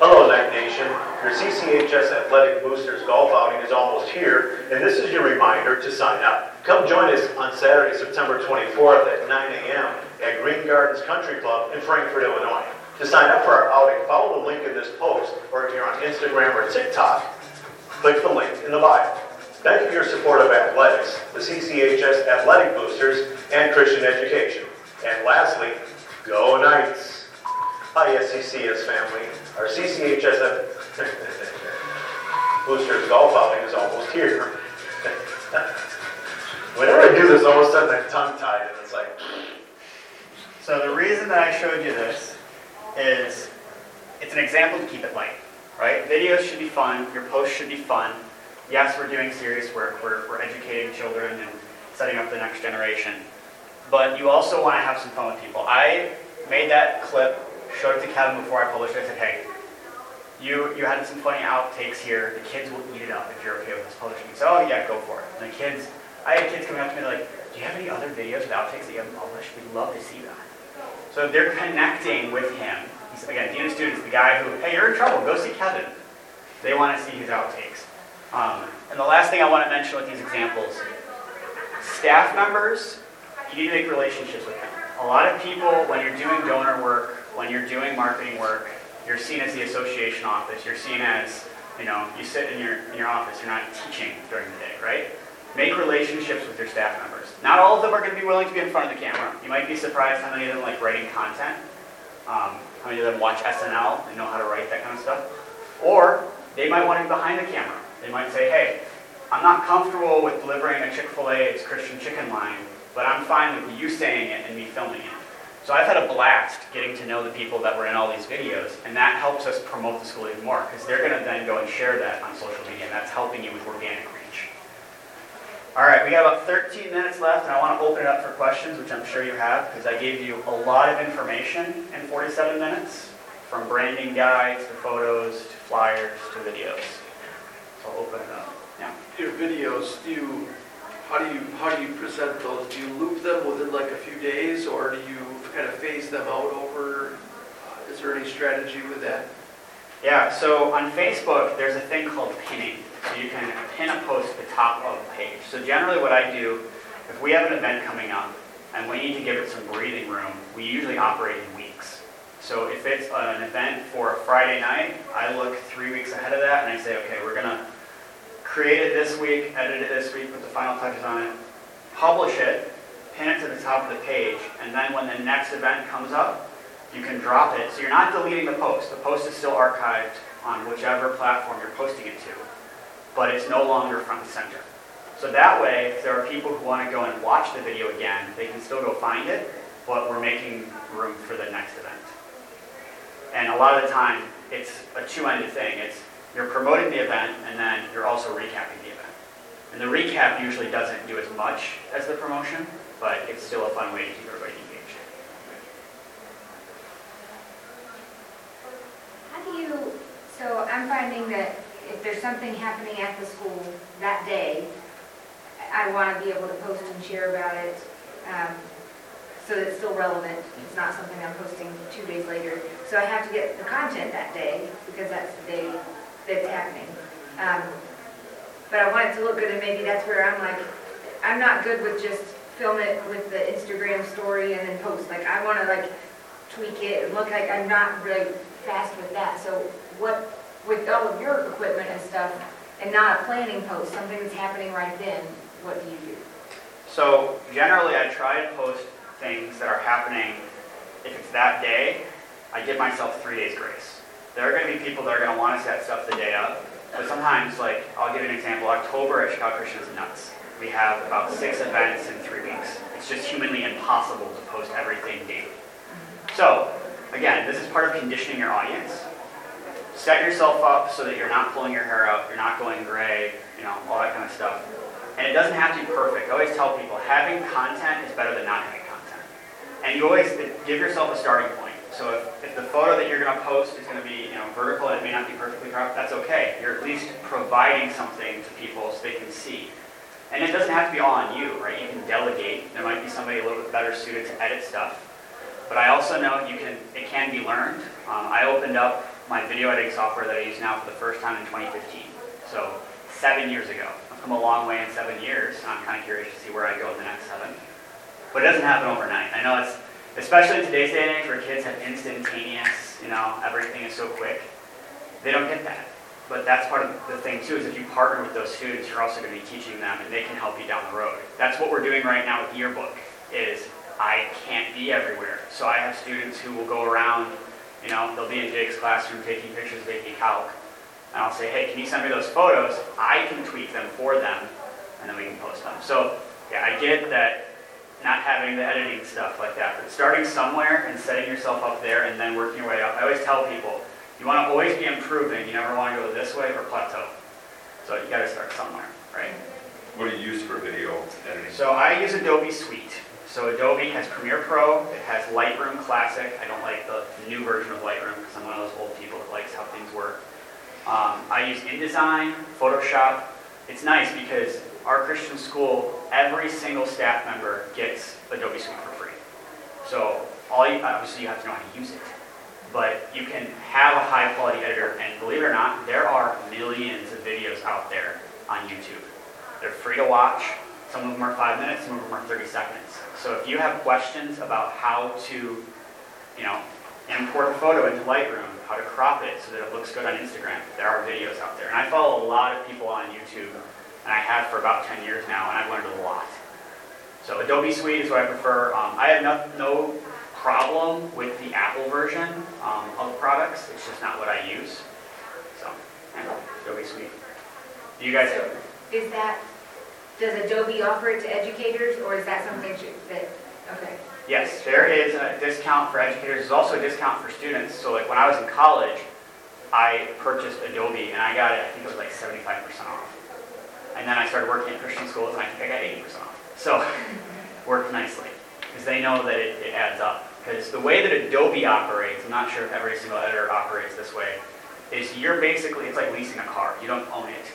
Hello, Knight Nation. Your CCHS Athletic Boosters Golf outing is almost here, and this is your reminder to sign up. Come join us on Saturday, September 24th at 9 a.m. at Green Gardens Country Club in Frankfort, Illinois. To sign up for our outing, follow the link in this post, or if you're on Instagram or TikTok, click the link in the bio. Thank you for your support of athletics, the CCHS Athletic Boosters, and Christian education. And lastly, go Knights! Hi, SCCS family. Our CCHS Boosters Golf outing is almost here. Whenever I do this, all of a sudden I'm tongue-tied, and it's like, So the reason that I showed you this is it's an example to keep it light, right? Videos should be fun, your posts should be fun. Yes, we're doing serious work, we're, we're educating children and setting up the next generation. But you also want to have some fun with people. I made that clip, showed it to Kevin before I published it. I said, hey, you, you had some funny outtakes here. The kids will eat it up if you're okay with us publishing. Said, oh yeah, go for it. And the kids, I had kids coming up to me like, do you have any other videos with outtakes that you haven't published? We'd love to see that. So they're connecting with him. He's, again, Dean of Students, the guy who, hey, you're in trouble, go see Kevin. They want to see his outtakes. Um, and the last thing I want to mention with these examples, staff members, you need to make relationships with them. A lot of people, when you're doing donor work, when you're doing marketing work, you're seen as the association office. You're seen as, you know, you sit in your, in your office, you're not teaching during the day, right? Make relationships with your staff members. Not all of them are going to be willing to be in front of the camera. You might be surprised how many of them like writing content. Um, how many of them watch SNL and know how to write that kind of stuff. Or they might want to be behind the camera. They might say, hey, I'm not comfortable with delivering a Chick-fil-A's Christian chicken line, but I'm fine with you saying it and me filming it. So I've had a blast getting to know the people that were in all these videos, and that helps us promote the school even more, because they're going to then go and share that on social media, and that's helping you with organic reach. All right, we got about 13 minutes left, and I want to open it up for questions, which I'm sure you have, because I gave you a lot of information in 47 minutes, from branding guides to photos to flyers to videos. So I'll open it up. Yeah. Your videos, do you, how do you, how do you present those? Do you loop them within like a few days, or do you kind of phase them out over? uh, Is there any strategy with that? Yeah, so on Facebook, there's a thing called pinning. So you can pin a post at the top of the page. So generally what I do, if we have an event coming up and we need to give it some breathing room, we usually operate in weeks. So if it's an event for a Friday night, I look three weeks ahead of that and I say, okay, we're gonna create it this week, edit it this week, put the final touches on it, publish it, pin it to the top of the page, and then when the next event comes up, you can drop it. So you're not deleting the post. The post is still archived on whichever platform you're posting it to, but it's no longer front and center. So that way, if there are people who want to go and watch the video again, they can still go find it, but we're making room for the next event. And a lot of the time, it's a two-ended thing. It's you're promoting the event, and then you're also recapping the event. And the recap usually doesn't do as much as the promotion, but it's still a fun way to keep everybody engaged. How do you, so I'm finding that if there's something happening at the school that day, I want to be able to post and share about it, um, so that it's still relevant. It's not something I'm posting two days later. So I have to get the content that day, because that's the day that's happening. Um, But I want it to look good, and maybe that's where I'm like, I'm not good with just film it with the Instagram story and then post. Like, I want to like tweak it and look like I'm not really fast with that. So what, with all of your equipment and stuff, and not a planning post, something that's happening right then, what do you do? So generally, I try to post things that are happening, if it's that day, I give myself three days grace. There are going to be people that are going to want to set stuff the day of, but sometimes, like, I'll give an example, October at Chicago Christian is nuts. We have about six events in three weeks. It's just humanly impossible to post everything daily. So, again, this is part of conditioning your audience. Set yourself up so that you're not pulling your hair out, you're not going gray, you know, all that kind of stuff. And it doesn't have to be perfect. I always tell people, having content is better than not having content. And you always give yourself a starting point. So if, if the photo that you're going to post is going to be, you know, vertical and it may not be perfectly cropped, that's okay. You're at least providing something to people so they can see. And it doesn't have to be all on you, right? You can delegate. There might be somebody a little bit better suited to edit stuff. But I also know you can, it can be learned. Um, I opened up my video editing software that I use now for the first time in 2015. So seven years ago. I've come a long way in seven years. I'm kind of curious to see where I go in the next seven. But it doesn't happen overnight. I know it's, especially in today's day and age where kids have instantaneous, you know, everything is so quick. They don't get that. But that's part of the thing too, is if you partner with those students, you're also going to be teaching them and they can help you down the road. That's what we're doing right now with Yearbook, is I can't be everywhere. So I have students who will go around, you know, they'll be in Jake's classroom taking pictures of AP Calc. And I'll say, hey, can you send me those photos? I can tweak them for them, and then we can post them. So, yeah, I get that not having the editing stuff like that, but starting somewhere and setting yourself up there and then working your way up. I always tell people, you want to always be improving. You never want to go this way or plateau. So you got to start somewhere, right? What do you use for video editing? So I use Adobe Suite. So Adobe has Premiere Pro, it has Lightroom Classic. I don't like the new version of Lightroom because I'm one of those old people that likes how things work. Um, I use InDesign, Photoshop. It's nice because our Christian school, every single staff member gets Adobe Suite for free. So all you, obviously you have to know how to use it. But you can have a high quality editor and believe it or not, there are millions of videos out there on YouTube. They're free to watch. Some of them are five minutes, some of them are 30 seconds. So if you have questions about how to, you know, import a photo into Lightroom, how to crop it so that it looks good on Instagram, there are videos out there. And I follow a lot of people on YouTube, and I have for about 10 years now, and I've learned a lot. So Adobe Suite is what I prefer. Um, I have no, no problem with the Apple version um, of products. It's just not what I use. So, yeah, Adobe Suite. Do you guys have? Is that, does Adobe offer it to educators, or is that something that, okay. Yes, there is a discount for educators. There's also a discount for students. So like when I was in college, I purchased Adobe and I got it, I think it was like 75% off. And then I started working at Christian schools and I think I got 80% off. So worked nicely because they know that it, it adds up. Because the way that Adobe operates, I'm not sure if every single editor operates this way, is you're basically, it's like leasing a car. You don't own it.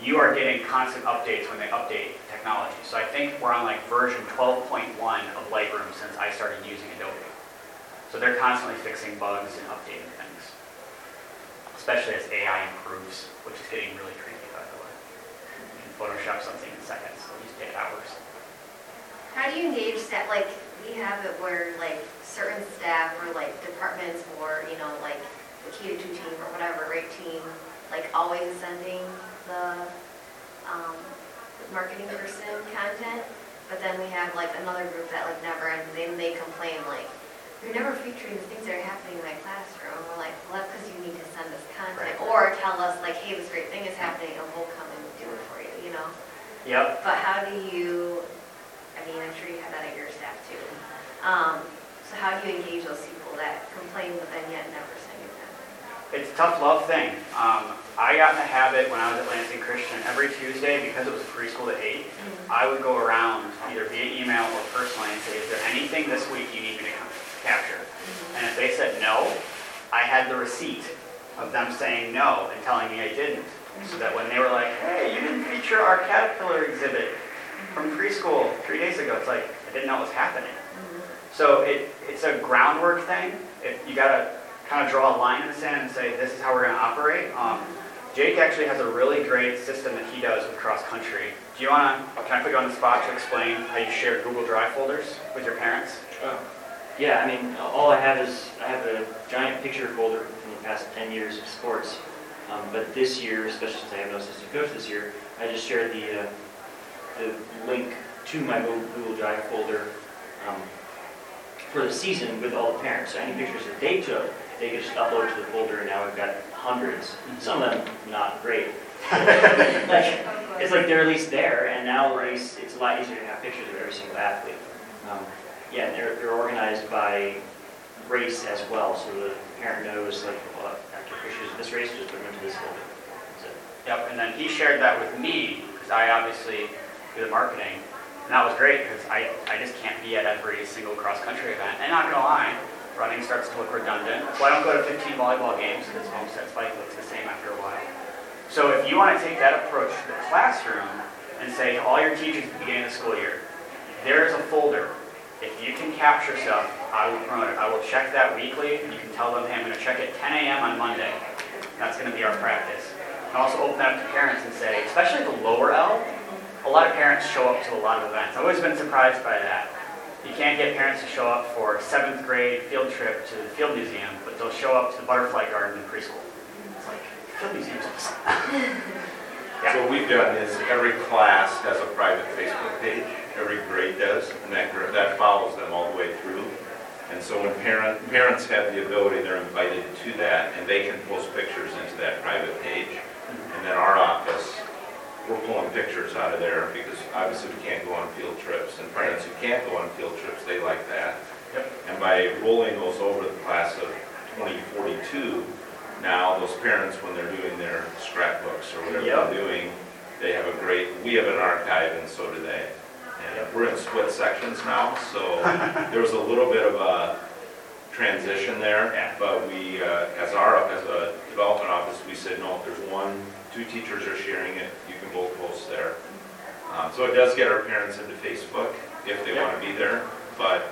You are getting constant updates when they update technology. So I think we're on like version 12.1 of Lightroom since I started using Adobe. So they're constantly fixing bugs and updating things. Especially as AI improves, which is getting really creepy, by the way. You can Photoshop something in seconds, it used to take hours. How do you engage that, like, we have it where, like, certain staff or, like, departments or, you know, like, the K to two team or whatever, rate team, like, always sending the, um, marketing person content, but then we have, like, another group that, like, never, and then they complain, like, you're never featuring the things that are happening in my classroom. We're like, well, that's because you need to send us content, or tell us, like, hey, this great thing is happening, and we'll come and do it for you, you know? Yep. But how do you, I mean, I'm sure you have that at your staff too. Um, so how do you engage those people that complain but then yet never send you content? It's a tough love thing. Um, I got in the habit when I was at Lansing Christian, every Tuesday, because it was preschool to 8, I would go around either via email or personally and say, is there anything this week you need me to come capture? And if they said no, I had the receipt of them saying no and telling me I didn't. So that when they were like, hey, you didn't feature our caterpillar exhibit from preschool three days ago, it's like, I didn't know it was happening. So it, it's a groundwork thing. It, you got to kind of draw a line in the sand and say, this is how we're going to operate. Um, Jake actually has a really great system that he does with cross country. Do you want to, can I put you on the spot to explain how you share Google Drive folders with your parents? Yeah, I mean, all I have is, I have a giant picture folder from the past 10 years of sports. Um, but this year, especially since I have no assistant coach this year, I just shared the, uh, the link to my Google Drive folder um, for the season with all the parents. So any pictures that they took, they could just upload to the folder, and now we've got hundreds. Some of them not great. like, it's like they're at least there, and now at least it's a lot easier to have pictures of every single athlete. Um, yeah, they're, they're organized by race as well, so the parent knows, like, well, after pictures of this race, just put them into this folder. It. Yep, and then he shared that with me, because I obviously do the marketing. And that was great, because I, I just can't be at every single cross-country event. And not gonna lie, running starts to look redundant. So I don't go to 15 volleyball games, because Homestead Spike looks the same after a while. So if you want to take that approach to the classroom and say to all your teachers at the beginning of the school year, there is a folder. If you can capture stuff, I will promote it. I will check that weekly, and you can tell them, hey, I'm going to check at 10 a.m. on Monday. That's going to be our practice. And also open that up to parents and say, especially the lower L, a lot of parents show up to a lot of events. I've always been surprised by that. You can't get parents to show up for seventh grade field trip to the field museum, but they'll show up to the butterfly garden in preschool. It's like, field museum's awesome. So what we've done is every class has a private Facebook page, every grade does, and that, that follows them all the way through. And so when parent, parents have the ability, they're invited to that, and they can post pictures into that private page. And then our office, we're pulling pictures out of there because obviously we can't go on field trips. And parents who can't go on field trips, they like that. Yep. And by rolling those over the class of 2042, now those parents, when they're doing their scrapbooks or whatever Yep. they're doing, they have a great, we have an archive and so do they. And we're in split sections now, so there was a little bit of a transition there. Yeah. But we, uh, as our, as a development office, we said, no, if there's one, two teachers are sharing it, you can both post there. Um, So it does get our parents into Facebook if they want to be there, but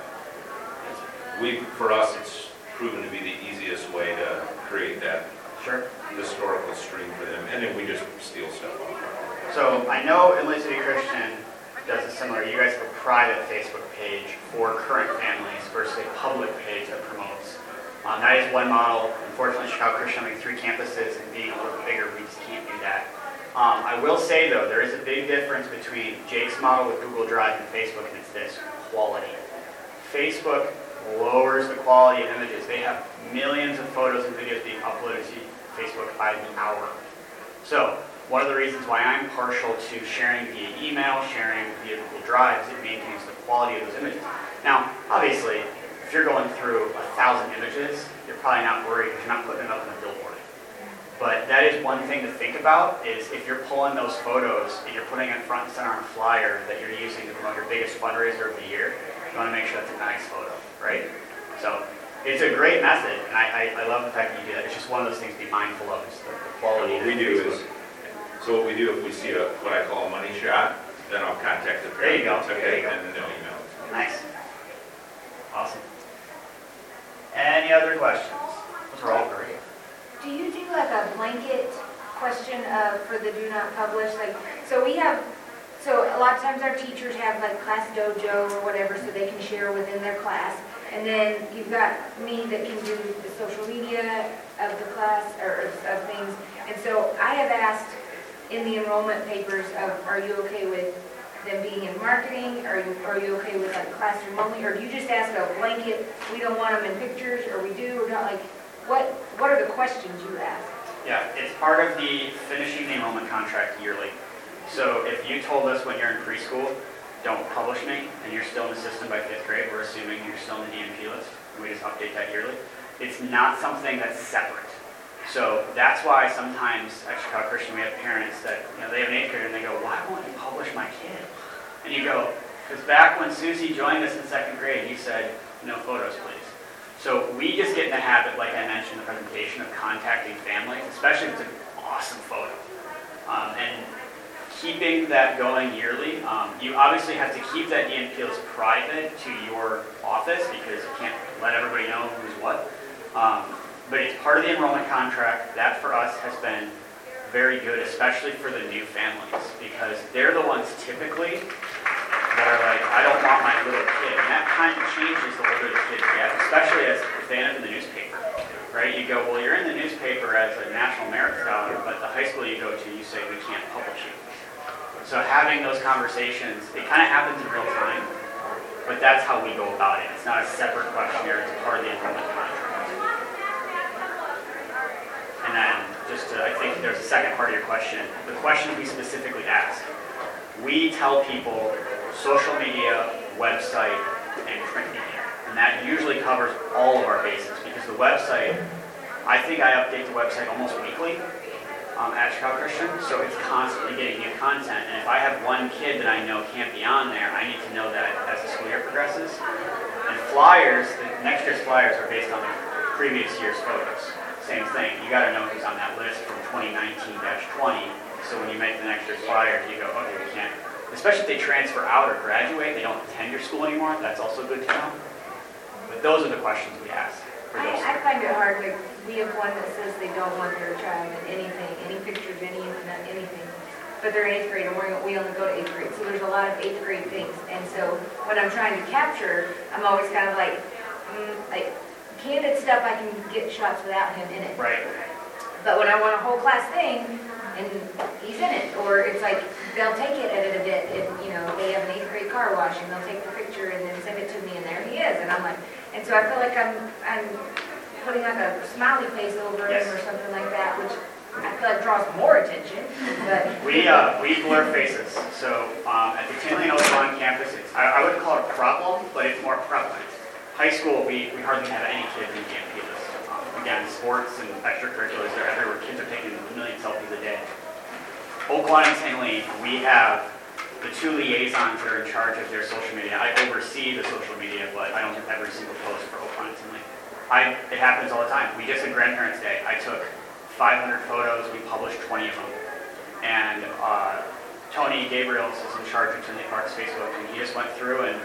we, for us, it's proven to be the easiest way to create that Sure. historical stream for them, and then we just steal stuff off. So I know Inland City Christian does a similar, you guys have a private Facebook page for current families versus a public page that promotes. Um, that is one model. Unfortunately, Chicago Christian having three campuses and being a little bigger, we just can't do that. Um, I will say though, there is a big difference between Jake's model with Google Drive and Facebook, and it's this, quality. Facebook lowers the quality of images. They have millions of photos and videos being uploaded to Facebook by the hour. So, one of the reasons why I'm partial to sharing via email, sharing via Google Drive, is it maintains the quality of those images. Now, obviously, if you're going through a thousand images, you're probably not worried because you're not putting them up on a billboard. But that is one thing to think about, is if you're pulling those photos and you're putting it front and center on a flyer that you're using to promote your biggest fundraiser of the year, you want to make sure that's a nice photo, right? So, it's a great method, and I, I, I love the fact that you do that. It's just one of those things to be mindful of, is the the quality. What we do is, so what we do, if we see a, what I call a money shot, then I'll contact the parent. There you go, okay, you go. and then they'll email. Nice. Awesome. Any other questions? Those are all great. Do you do like a blanket question uh, for the do not publish? Like, so we have, so a lot of times our teachers have like class dojo or whatever, so they can share within their class. And then you've got me that can do the social media of the class or of of things. And so I have asked in the enrollment papers of, are you okay with them being in marketing? Are you, are you okay with like classroom only? Or do you just ask a blanket, we don't want them in pictures, or we do, or not? Like, what, what are the questions you ask? Yeah, it's part of the finishing the enrollment contract yearly. So if you told us when you're in preschool, don't publish me, and you're still in the system by fifth grade, we're assuming you're still in the DMP list, and we just update that yearly. It's not something that's separate. So that's why sometimes at Chicago Christian, we have parents that, you know, they have an eighth grader and they go, why won't you publish my kid? And you go, because back when Susie joined us in second grade, you said, no photos, please. So we just get in the habit, like I mentioned in the presentation, of contacting families, especially if it's an awesome photo. Um, and keeping that going yearly, um, you obviously have to keep that list private to your office because you can't let everybody know who's what. Um, but it's part of the enrollment contract. That for us has been very good, especially for the new families, because they're the ones typically that are like, I don't want my little kid. And that kind of changes the older the kids get, especially as if they end up in the newspaper, right? You go, well, you're in the newspaper as a national merit scholar, but the high school you go to, you say, we can't publish you. So having those conversations, it kind of happens in real time, but that's how we go about it. It's not a separate questionnaire, it's part of the enrollment contract. And then, just to, I think there's a second part of your question. The question we specifically ask. We tell people social media, website, and print media. And that usually covers all of our bases because the website, I think I update the website almost weekly um, at Chicago Christian, so it's constantly getting new content. And if I have one kid that I know can't be on there, I need to know that as the school year progresses. And flyers, the next year's flyers are based on the previous year's photos. Same thing, you gotta know who's on that list from 2019-20, so when you make the next flyer, you go, okay, we can't, especially if they transfer out or graduate, they don't attend your school anymore, that's also good to know. But those are the questions we ask I. I find it hard, like, we have one that says they don't want their child in anything, any pictures, any internet, anything. But they're in eighth grade and we're, we only go to eighth grade, so there's a lot of eighth grade things. And so when I'm trying to capture, I'm always kind of like, mm, like, candid stuff, I can get shots without him in it. Right. But when I want a whole class thing, and he's in it, or it's like, they'll take it, edit a bit, and, you know, they have an eighth grade car wash, and they'll take the picture and then send it to me, and there he is, and I'm like, and so I feel like I'm, I'm putting like a smiley face over him or something like that, which I feel like draws more attention, but. We, uh, we blur faces. So, um, at the Tinley and Oak Lawn campus, it's, I, I wouldn't call it a problem, but it's more prevalent. High school, we, we hardly have any kids in campus. Again, sports and extracurriculars, they're everywhere. Kids are taking million selfies a day. Oak Lawn and Tinley, we have the two liaisons that are in charge of their social media. I oversee the social media, but I don't do every single post for Oak Lawn and Tinley. I, it happens all the time. We just had Grandparents' Day. I took 500 photos, we published 20 of them. And uh, Tony Gabriels is in charge of Tinley Park's Facebook, and he just went through and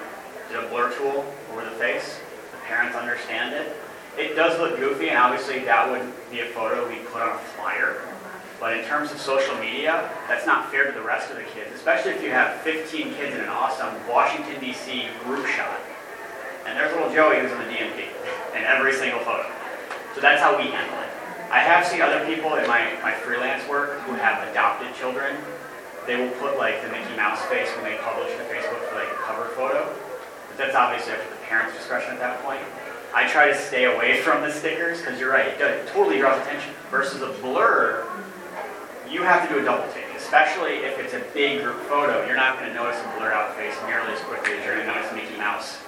did a blur tool over the face. The parents understand it. It does look goofy, and obviously that would be a photo we put on a flyer. But in terms of social media, that's not fair to the rest of the kids, especially if you have 15 kids in an awesome Washington, D.C. group shot. And there's little Joey who's in the DNP in every single photo. So that's how we handle it. I have seen other people in my, my freelance work who have adopted children. They will put like the Mickey Mouse face when they publish to Facebook like cover photo. But that's obviously up to the parent's discretion at that point. I try to stay away from the stickers because you're right, it totally draws attention. Versus a blur, you have to do a double take, especially if it's a big group photo. You're not going to notice a blurred out face nearly as quickly as you're going to notice Mickey Mouse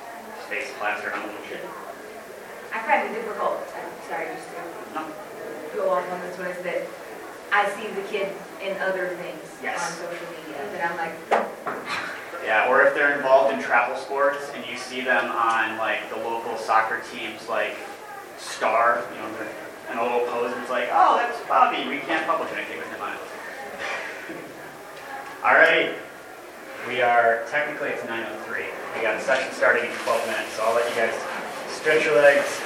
face plastered on a little kid. I find it difficult, I'm sorry, just to No. go off on this one, is that I see the kid in other things Yes. on social media, that I'm like, Yeah, or if they're involved in travel sports and you see them on like the local soccer teams like Star, you know, they're a little pose, it's like, oh, that's Bobby, we can't publish anything with him on it. All right. we are, technically it's 9:03. We got a session starting in 12 minutes, so I'll let you guys stretch your legs,